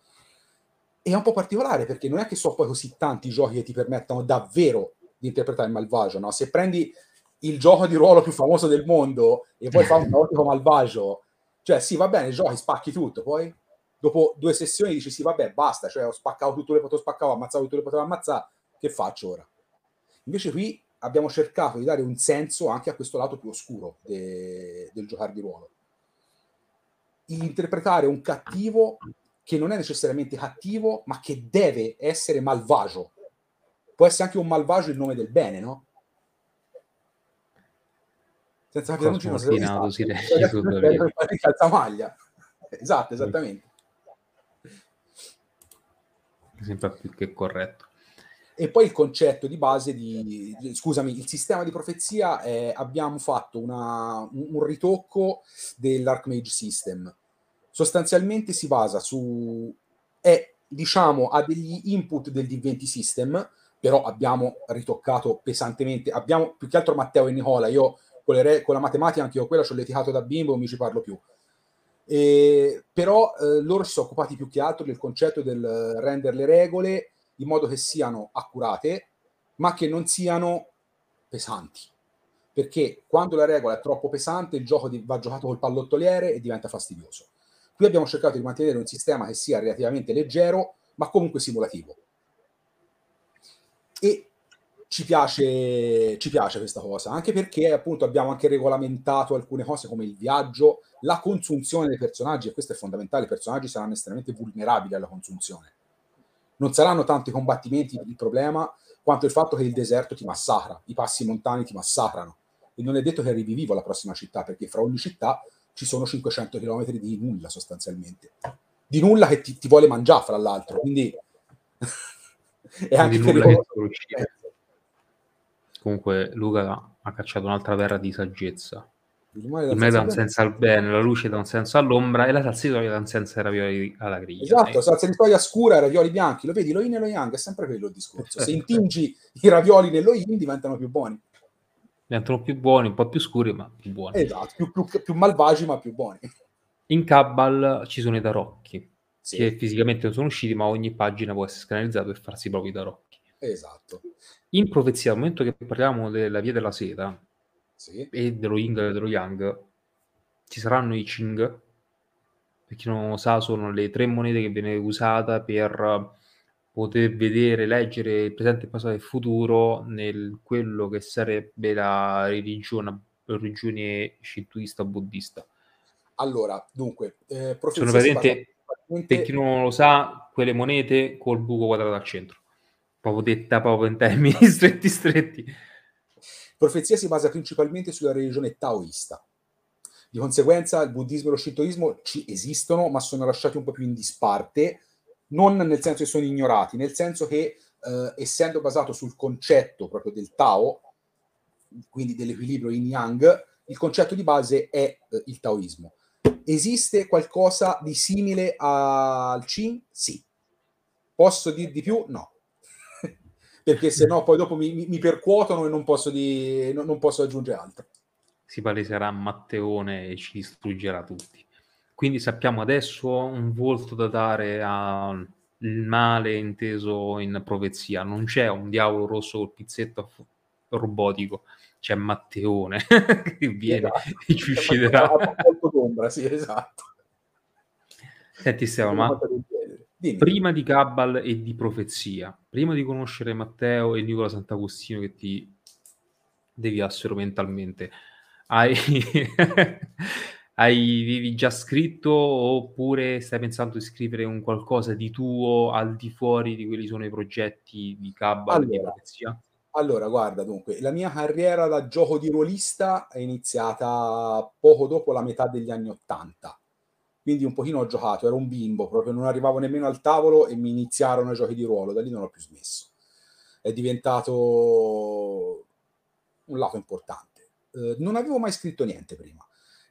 E è un po' particolare perché non è che so poi così tanti giochi che ti permettano davvero di interpretare il malvagio, no? Se prendi il gioco di ruolo più famoso del mondo e poi fai un caotico malvagio, cioè sì, va bene, giochi, spacchi tutto, poi dopo due sessioni dici sì, vabbè, basta, cioè ho spaccato tutto le potevo spaccare, ho ammazzato tutto le potevo ammazzare, che faccio ora? Invece qui abbiamo cercato di dare un senso anche a questo lato più oscuro de- del giocare di ruolo. Interpretare un cattivo che non è necessariamente cattivo, ma che deve essere malvagio. Può essere anche un malvagio in nome del bene, no? Senza capire non ci sono si maglia. Esatto, esattamente. Sembra più che corretto. E poi il concetto di base di, scusami, il sistema di profezia, è, abbiamo fatto una, un, un ritocco dell'Archmage System. Sostanzialmente si basa su, è, diciamo, ha degli input del D20 System, però abbiamo ritoccato pesantemente, abbiamo più che altro Matteo e Nicola, io con, re, con la matematica anche io quella ci ho litigato da bimbo, non mi ci parlo più. E, però eh, loro si sono occupati più che altro del concetto del rendere le regole in modo che siano accurate, ma che non siano pesanti. Perché quando la regola è troppo pesante, il gioco va giocato col pallottoliere e diventa fastidioso. Qui abbiamo cercato di mantenere un sistema che sia relativamente leggero, ma comunque simulativo. E ci piace, ci piace questa cosa, anche perché appunto abbiamo anche regolamentato alcune cose come il viaggio, la consunzione dei personaggi, e questo è fondamentale, i personaggi saranno estremamente vulnerabili alla consunzione non saranno tanto i combattimenti il problema quanto il fatto che il deserto ti massacra, i passi montani ti massacrano. E non è detto che arrivi vivo alla prossima città, perché fra ogni città ci sono 500 km di nulla sostanzialmente. Di nulla che ti, ti vuole mangiare, fra l'altro. Quindi è anche nulla che Comunque Luca ha cacciato un'altra terra di saggezza. Il male dà un senso al bene, la luce dà un senso all'ombra e la salsa di soia dà un senso ai ravioli alla griglia. Esatto, salsa di soia scura e ravioli bianchi, lo vedi, lo yin e lo yang, è sempre quello il discorso. Se intingi i ravioli nello yin diventano più buoni. Diventano più buoni, un po' più scuri, ma più buoni. Esatto, più, più, più malvagi, ma più buoni. In Cabal ci sono i tarocchi, sì. che fisicamente non sono usciti, ma ogni pagina può essere scanalizzato e farsi proprio i tarocchi. Esatto. In profezia, al momento che parliamo della via della seta, sì. e dello Ying e dello Yang ci saranno i Ching per chi non lo sa sono le tre monete che viene usata per poter vedere, leggere il presente, il passato e il futuro nel quello che sarebbe la religione, religione shintoista buddista. Allora, dunque, eh, sono praticamente, per chi non lo sa, quelle monete col buco quadrato al centro, proprio detta proprio in termini stretti stretti. Profezia si basa principalmente sulla religione taoista. Di conseguenza il buddismo e lo shintoismo ci esistono, ma sono lasciati un po' più in disparte, non nel senso che sono ignorati, nel senso che eh, essendo basato sul concetto proprio del Tao, quindi dell'equilibrio in Yang, il concetto di base è eh, il taoismo. Esiste qualcosa di simile al Qin? Sì. Posso dir di più? No perché se no poi dopo mi, mi percuotono e non posso, di, non, non posso aggiungere altro. Si paleserà Matteone e ci distruggerà tutti. Quindi sappiamo adesso un volto da dare al male inteso in profezia. Non c'è un diavolo rosso col pizzetto robotico, c'è Matteone che viene esatto. e ci ucciderà. d'ombra, sì, esatto. Senti Stefano, ma Dimmi. prima di Cabal e di profezia, prima di conoscere Matteo e Nicola Sant'Agostino che ti deviassero mentalmente, hai, avevi già scritto oppure stai pensando di scrivere un qualcosa di tuo al di fuori di quelli sono i progetti di Cabal allora, e di profezia? Allora, guarda, dunque, la mia carriera da gioco di ruolista è iniziata poco dopo la metà degli anni '80. Quindi un pochino ho giocato, ero un bimbo, proprio non arrivavo nemmeno al tavolo e mi iniziarono i giochi di ruolo, da lì non ho più smesso. È diventato un lato importante. Eh, non avevo mai scritto niente prima.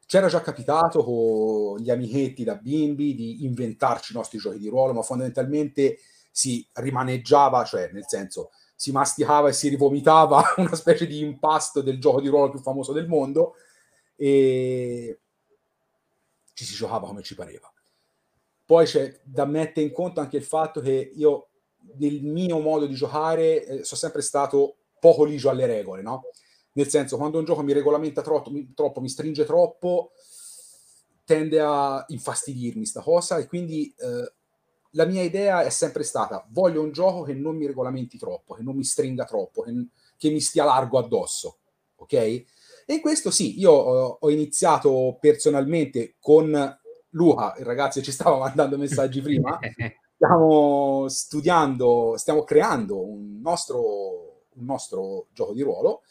C'era già capitato con gli amichetti da bimbi di inventarci i nostri giochi di ruolo, ma fondamentalmente si rimaneggiava, cioè nel senso si masticava e si rivomitava una specie di impasto del gioco di ruolo più famoso del mondo e ci si giocava come ci pareva. Poi c'è da mettere in conto anche il fatto che io nel mio modo di giocare eh, sono sempre stato poco ligio alle regole, no? Nel senso, quando un gioco mi regolamenta troppo, mi, troppo, mi stringe troppo, tende a infastidirmi sta cosa e quindi eh, la mia idea è sempre stata voglio un gioco che non mi regolamenti troppo, che non mi stringa troppo, che, che mi stia largo addosso, ok? E questo sì, io ho, ho iniziato personalmente con Luca, il ragazzo ci stava mandando messaggi prima, stiamo studiando, stiamo creando un nostro, un nostro gioco di ruolo.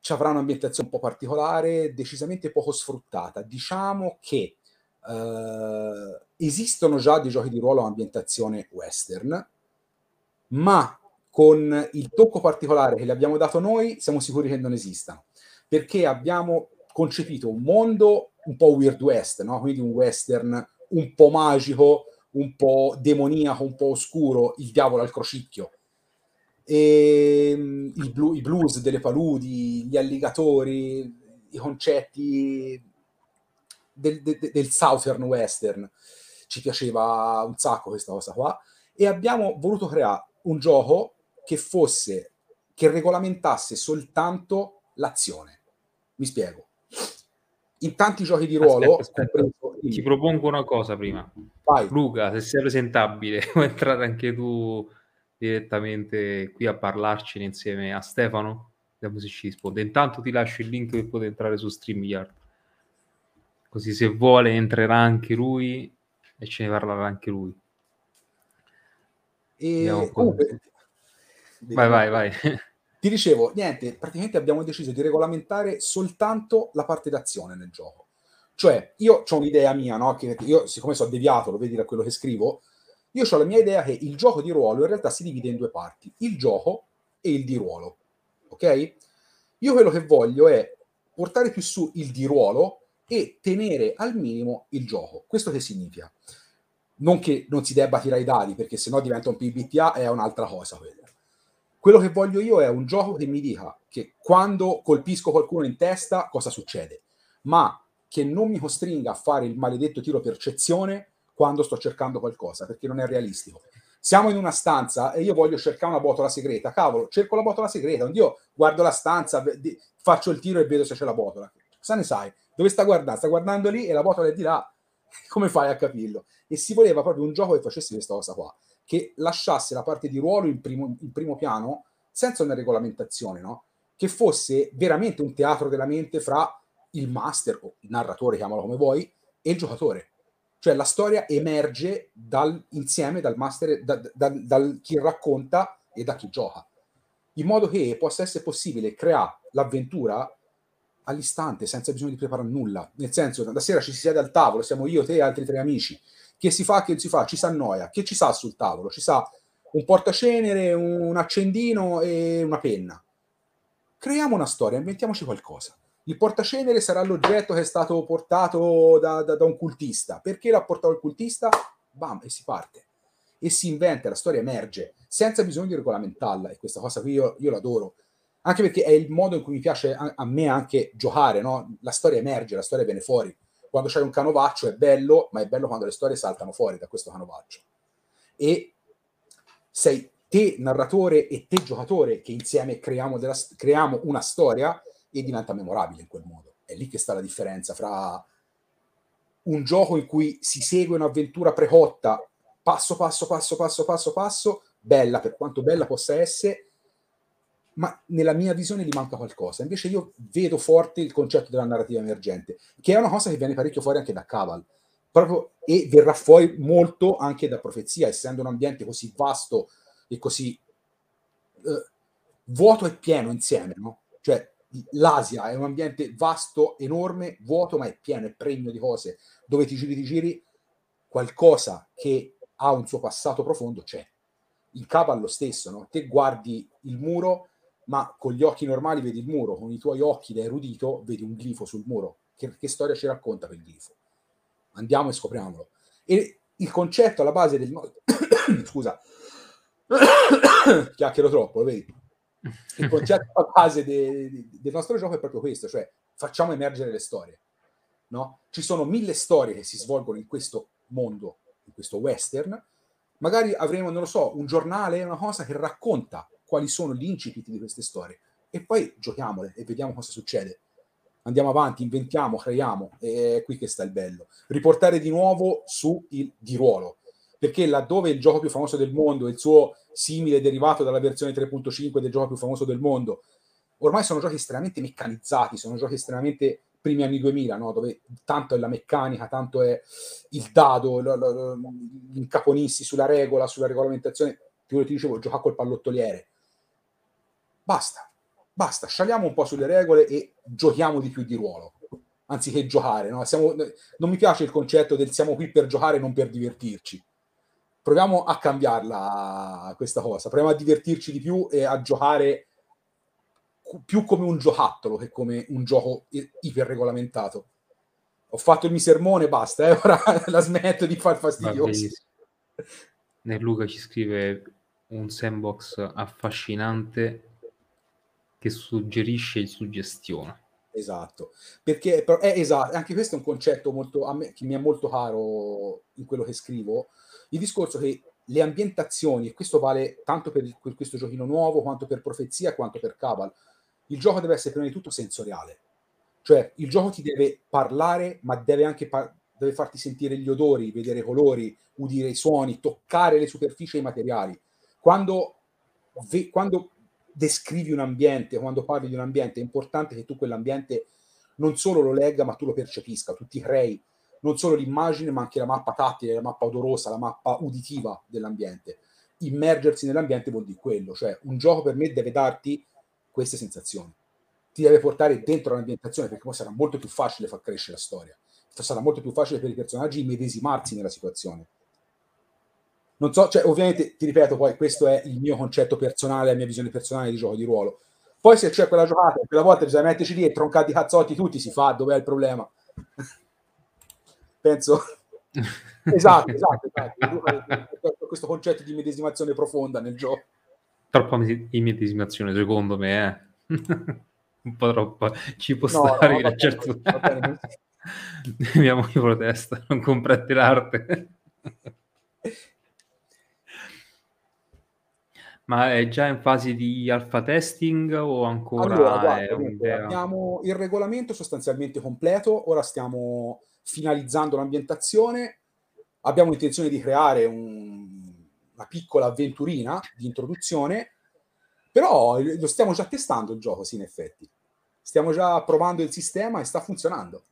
Ci avrà un'ambientazione un po' particolare, decisamente poco sfruttata. Diciamo che Uh, esistono già dei giochi di ruolo a ambientazione western, ma con il tocco particolare che le abbiamo dato noi, siamo sicuri che non esistano, perché abbiamo concepito un mondo un po' Weird West, no? quindi un western un po' magico, un po' demoniaco, un po' oscuro, il diavolo al crocicchio. E, ehm, blu- I blues delle paludi, gli alligatori, i concetti del, del, del Southern Western. Ci piaceva un sacco questa cosa qua. E abbiamo voluto creare un gioco che fosse, che regolamentasse soltanto l'azione. Mi spiego. In tanti giochi di ruolo... Aspetta, aspetta. Ti propongo una cosa prima. Vai. Luca, se sei presentabile, puoi entrare anche tu direttamente qui a parlarcene insieme a Stefano da Musicispod. Intanto ti lascio il link per poter entrare su StreamYard così se vuole entrerà anche lui e ce ne parlerà anche lui. E comunque, vai, vai, vai. Ti dicevo, niente, praticamente abbiamo deciso di regolamentare soltanto la parte d'azione nel gioco. Cioè, io ho un'idea mia, no? Che io, siccome sono deviato, lo vedi da quello che scrivo, io ho la mia idea che il gioco di ruolo in realtà si divide in due parti, il gioco e il di ruolo. Ok? Io quello che voglio è portare più su il di ruolo e tenere al minimo il gioco. Questo che significa? Non che non si debba tirare i dadi, perché sennò diventa un PBTA è un'altra cosa quella. Quello che voglio io è un gioco che mi dica che quando colpisco qualcuno in testa cosa succede, ma che non mi costringa a fare il maledetto tiro percezione quando sto cercando qualcosa, perché non è realistico. Siamo in una stanza e io voglio cercare una botola segreta. Cavolo, cerco la botola segreta. Io guardo la stanza, faccio il tiro e vedo se c'è la botola. Cosa ne sai? Dove sta guardando? Sta guardando lì e la botola è di là. Come fai a capirlo? E si voleva proprio un gioco che facesse questa cosa qua, che lasciasse la parte di ruolo in primo, in primo piano senza una regolamentazione, no? Che fosse veramente un teatro della mente fra il master o il narratore, chiamalo come vuoi, e il giocatore. Cioè la storia emerge dal, insieme dal master, da, da, dal chi racconta e da chi gioca. In modo che possa essere possibile creare l'avventura all'istante, senza bisogno di preparare nulla. Nel senso, la sera ci si siede al tavolo, siamo io, te e altri tre amici. Che si fa, che si fa? Ci sa noia. Che ci sa sul tavolo? Ci sa un portacenere, un accendino e una penna. Creiamo una storia, inventiamoci qualcosa. Il portacenere sarà l'oggetto che è stato portato da, da, da un cultista. Perché l'ha portato il cultista? Bam, e si parte. E si inventa, la storia emerge, senza bisogno di regolamentarla. E questa cosa qui io, io l'adoro anche perché è il modo in cui mi piace a, a me anche giocare, no? La storia emerge, la storia viene fuori. Quando c'è un canovaccio è bello, ma è bello quando le storie saltano fuori da questo canovaccio. E sei te narratore e te giocatore che insieme creiamo, della, creiamo una storia e diventa memorabile in quel modo. È lì che sta la differenza fra un gioco in cui si segue un'avventura precotta, passo passo passo passo passo passo, bella per quanto bella possa essere, ma nella mia visione gli manca qualcosa. Invece io vedo forte il concetto della narrativa emergente, che è una cosa che viene parecchio fuori anche da Caval, proprio, e verrà fuori molto anche da Profezia, essendo un ambiente così vasto e così eh, vuoto e pieno insieme, no? Cioè l'Asia è un ambiente vasto, enorme, vuoto, ma è pieno, è pregno di cose, dove ti giri, ti giri, qualcosa che ha un suo passato profondo c'è. Il è lo stesso, no? Te guardi il muro, ma con gli occhi normali vedi il muro, con i tuoi occhi da erudito vedi un glifo sul muro. Che, che storia ci racconta quel glifo? Andiamo e scopriamolo. E il concetto alla base del... Scusa, chiacchiero troppo, lo vedi? Il concetto alla base de, de, del nostro gioco è proprio questo, cioè facciamo emergere le storie. No? Ci sono mille storie che si svolgono in questo mondo, in questo western. Magari avremo, non lo so, un giornale, una cosa che racconta quali sono gli incipiti di queste storie e poi giochiamole e vediamo cosa succede. Andiamo avanti, inventiamo, creiamo, e è qui che sta il bello. Riportare di nuovo su il di ruolo, perché laddove il gioco più famoso del mondo, il suo simile derivato dalla versione 3.5 del gioco più famoso del mondo, ormai sono giochi estremamente meccanizzati, sono giochi estremamente primi anni 2000, no? dove tanto è la meccanica, tanto è il dado, gli incaponissi sulla regola, sulla regolamentazione, più ti dicevo, gioca col pallottoliere. Basta, basta, scialiamo un po' sulle regole e giochiamo di più di ruolo, anziché giocare. No? Siamo, non mi piace il concetto del siamo qui per giocare, non per divertirci proviamo a cambiarla questa cosa, proviamo a divertirci di più e a giocare più come un giocattolo che come un gioco iperregolamentato. Ho fatto il mio sermone, basta, eh? ora la smetto di far fastidioso. Nel Luca ci scrive un sandbox affascinante che suggerisce il suggestione. Esatto, perché è esatto, anche questo è un concetto molto, a me, che mi è molto caro in quello che scrivo, il discorso che le ambientazioni, e questo vale tanto per, per questo giochino nuovo, quanto per Profezia, quanto per Cabal, il gioco deve essere prima di tutto sensoriale. Cioè, il gioco ti deve parlare, ma deve anche par- deve farti sentire gli odori, vedere i colori, udire i suoni, toccare le superfici e i materiali. Quando, ve- quando descrivi un ambiente, quando parli di un ambiente, è importante che tu quell'ambiente non solo lo legga, ma tu lo percepisca, tu ti crei non solo l'immagine, ma anche la mappa tattile, la mappa odorosa, la mappa uditiva dell'ambiente. Immergersi nell'ambiente vuol dire quello, cioè un gioco per me deve darti queste sensazioni. Ti deve portare dentro l'ambientazione perché poi sarà molto più facile far crescere la storia. Sarà molto più facile per i personaggi immedesimarsi nella situazione. Non so, cioè, ovviamente, ti ripeto, poi questo è il mio concetto personale, la mia visione personale di gioco di ruolo. Poi se c'è quella giocata, quella volta bisogna metterci lì e troncati i cazzotti tutti, si fa, dov'è il problema? penso... esatto, esatto, esatto. questo concetto di medesimazione profonda nel gioco. Troppa immedesimazione, secondo me, eh. un po' troppo. Ci può no, stare no, che a certo punto mia moglie protesta, non comprate l'arte. Ma è già in fase di alfa testing o ancora allora, guarda, abbiamo il regolamento sostanzialmente completo, ora stiamo finalizzando l'ambientazione. Abbiamo intenzione di creare un, una piccola avventurina di introduzione, però lo stiamo già testando il gioco, sì, in effetti. Stiamo già provando il sistema e sta funzionando.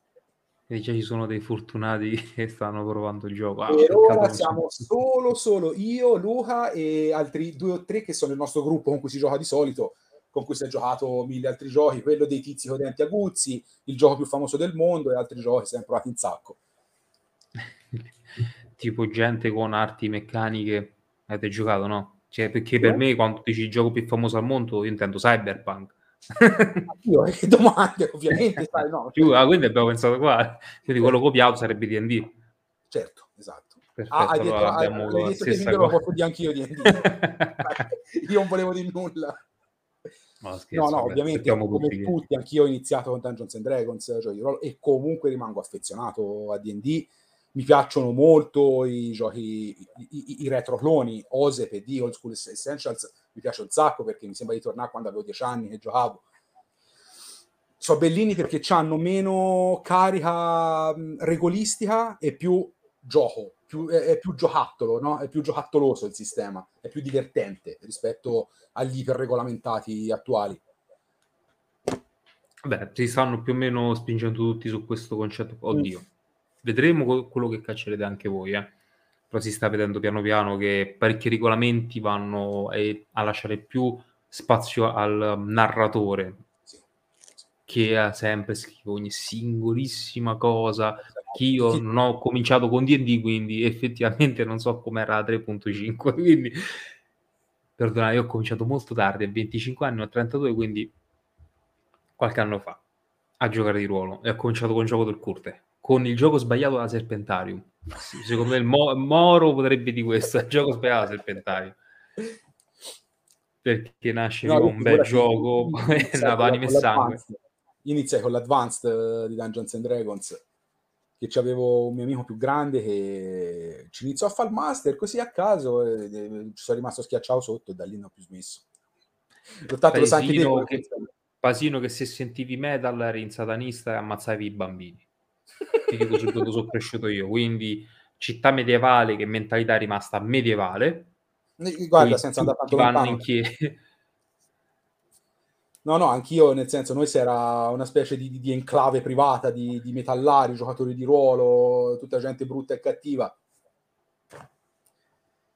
E già ci sono dei fortunati che stanno provando il gioco. Ah, per ora siamo solo, solo io, Luca e altri due o tre che sono il nostro gruppo con cui si gioca di solito con cui si è giocato mille altri giochi, quello dei tizi con denti aguzzi, il gioco più famoso del mondo e altri giochi si è provato in sacco. tipo gente con arti meccaniche, avete giocato, no? Cioè, perché per me quando dici il gioco più famoso al mondo io intendo Cyberpunk. Io che domande, ovviamente, sai, no. Cioè... Ah, quindi abbiamo pensato qua, quindi quello copiato sarebbe D&D. Certo, esatto. Perfetto, ah, hai detto, allora hai, hai detto che lo posso dire anch'io D&D. io non volevo dire nulla. No, scherzo, no, no ovviamente come tutti, tutti, anch'io ho iniziato con Dungeons and Dragons cioè ruolo, e comunque rimango affezionato a D&D. Mi piacciono molto i giochi, i, i, i retro cloni, Ose, PD, Old School Essentials, mi piace un sacco perché mi sembra di tornare quando avevo dieci anni e giocavo. Sono bellini perché hanno meno carica regolistica e più gioco, più, è, è, più giocattolo, no? è più giocattoloso il sistema, è più divertente rispetto agli iperregolamentati attuali. Beh, si stanno più o meno spingendo tutti su questo concetto. Oddio, mm. vedremo quello che caccerete anche voi, eh. Però si sta vedendo piano piano che parecchi regolamenti vanno a lasciare più spazio al narratore che ha sempre scritto ogni singolissima cosa che io non ho cominciato con D&D quindi effettivamente non so com'era la 3.5 quindi perdonate io ho cominciato molto tardi a 25 anni ho 32 quindi qualche anno fa a giocare di ruolo e ho cominciato con il gioco del curte con il gioco sbagliato della Serpentarium secondo me il Mo- Moro potrebbe di questo il gioco sbagliato della Serpentarium perché nasce no, un bel gioco poi è nato anime e sangue. Iniziai con l'Advanced eh, di Dungeons and Dragons che avevo un mio amico più grande che ci iniziò a fare il master così a caso e, e ci sono rimasto schiacciato sotto e da lì non ho più smesso. Lottato lo sai che, che Pasino che se sentivi metal eri in satanista e ammazzavi i bambini ti dico subito dove sono cresciuto io quindi città medievale che mentalità è rimasta medievale guarda senza andare tanto lontano in chiesa No, no, anch'io, nel senso, noi si era una specie di, di enclave privata di, di, metallari, giocatori di ruolo, tutta gente brutta e cattiva.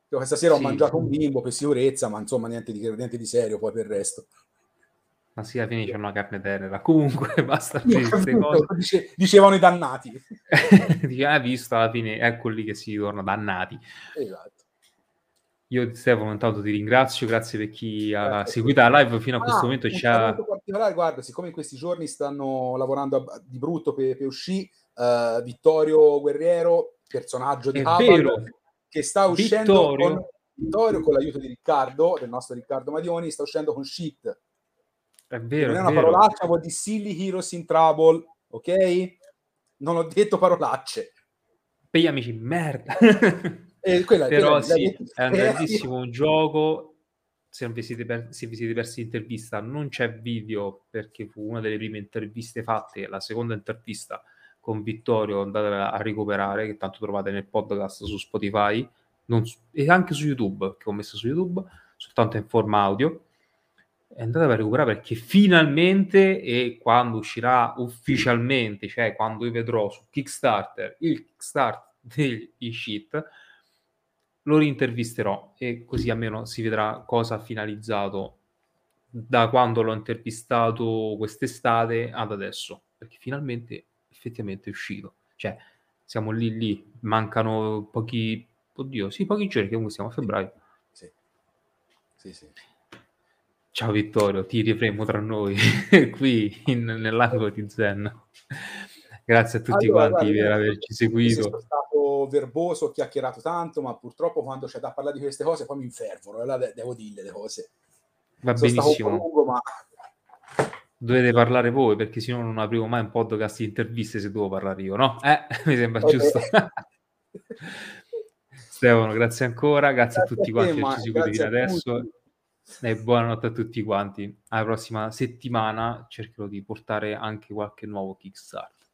Io questa sera sì. ho mangiato un bimbo per sicurezza, ma insomma niente di, niente di serio poi per il resto. Ma sì, alla fine c'è una carne tenera. Comunque, basta queste cose. Dice, dicevano i dannati. Dice, hai visto, alla fine, ecco lì che si torna dannati. Esatto. Io Stefano intanto ti ringrazio, grazie per chi grazie ha seguito la live fino a questo ah, momento. Ci ha... Guarda, siccome in questi giorni stanno lavorando a, di brutto per, per uscire, uh, Vittorio Guerriero, personaggio di Havard, che sta uscendo Vittorio. Con, Vittorio con l'aiuto di Riccardo, del nostro Riccardo Madioni, sta uscendo con Shit. È vero. Non è, una vero. parolaccia, vuol di Silly Heroes in Trouble, ok? Non ho detto parolacce. Per gli amici, merda. Eh, quella, Però quella, sì, è un grandissimo gioco. Se, vi siete, per, se vi siete persi l'intervista, non c'è video perché fu una delle prime interviste fatte. La seconda intervista con Vittorio andate a recuperare, che tanto trovate nel podcast su Spotify su, e anche su YouTube, che ho messo su YouTube, soltanto in forma audio. Andate a recuperare perché finalmente, e quando uscirà ufficialmente, cioè quando io vedrò su Kickstarter il Kickstarter degli shit, lo rintervisterò e così almeno si vedrà cosa ha finalizzato da quando l'ho intervistato quest'estate ad adesso, perché finalmente effettivamente è uscito. Cioè, siamo lì lì, mancano pochi, oddio, sì, pochi giorni, comunque siamo a febbraio. Sì. Sì, sì. Ciao Vittorio, ti riavremo tra noi qui in, nell'angolo di Zen. Grazie a tutti allora, quanti guarda, per averci seguito. Sono stato verboso, ho chiacchierato tanto, ma purtroppo quando c'è da parlare di queste cose poi mi infervoro, allora devo dirle le cose. Va sono benissimo. Lungo, ma... Dovete parlare voi, perché se no non aprivo mai un podcast di interviste se devo parlare io, no? Eh, mi sembra okay. giusto. Stefano, grazie ancora, grazie, grazie a tutti a quanti che ci seguite fino adesso. E buonanotte a tutti quanti. Alla prossima settimana cercherò di portare anche qualche nuovo Kickstarter.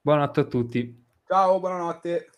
Buonanotte a tutti. Ciao, buonanotte.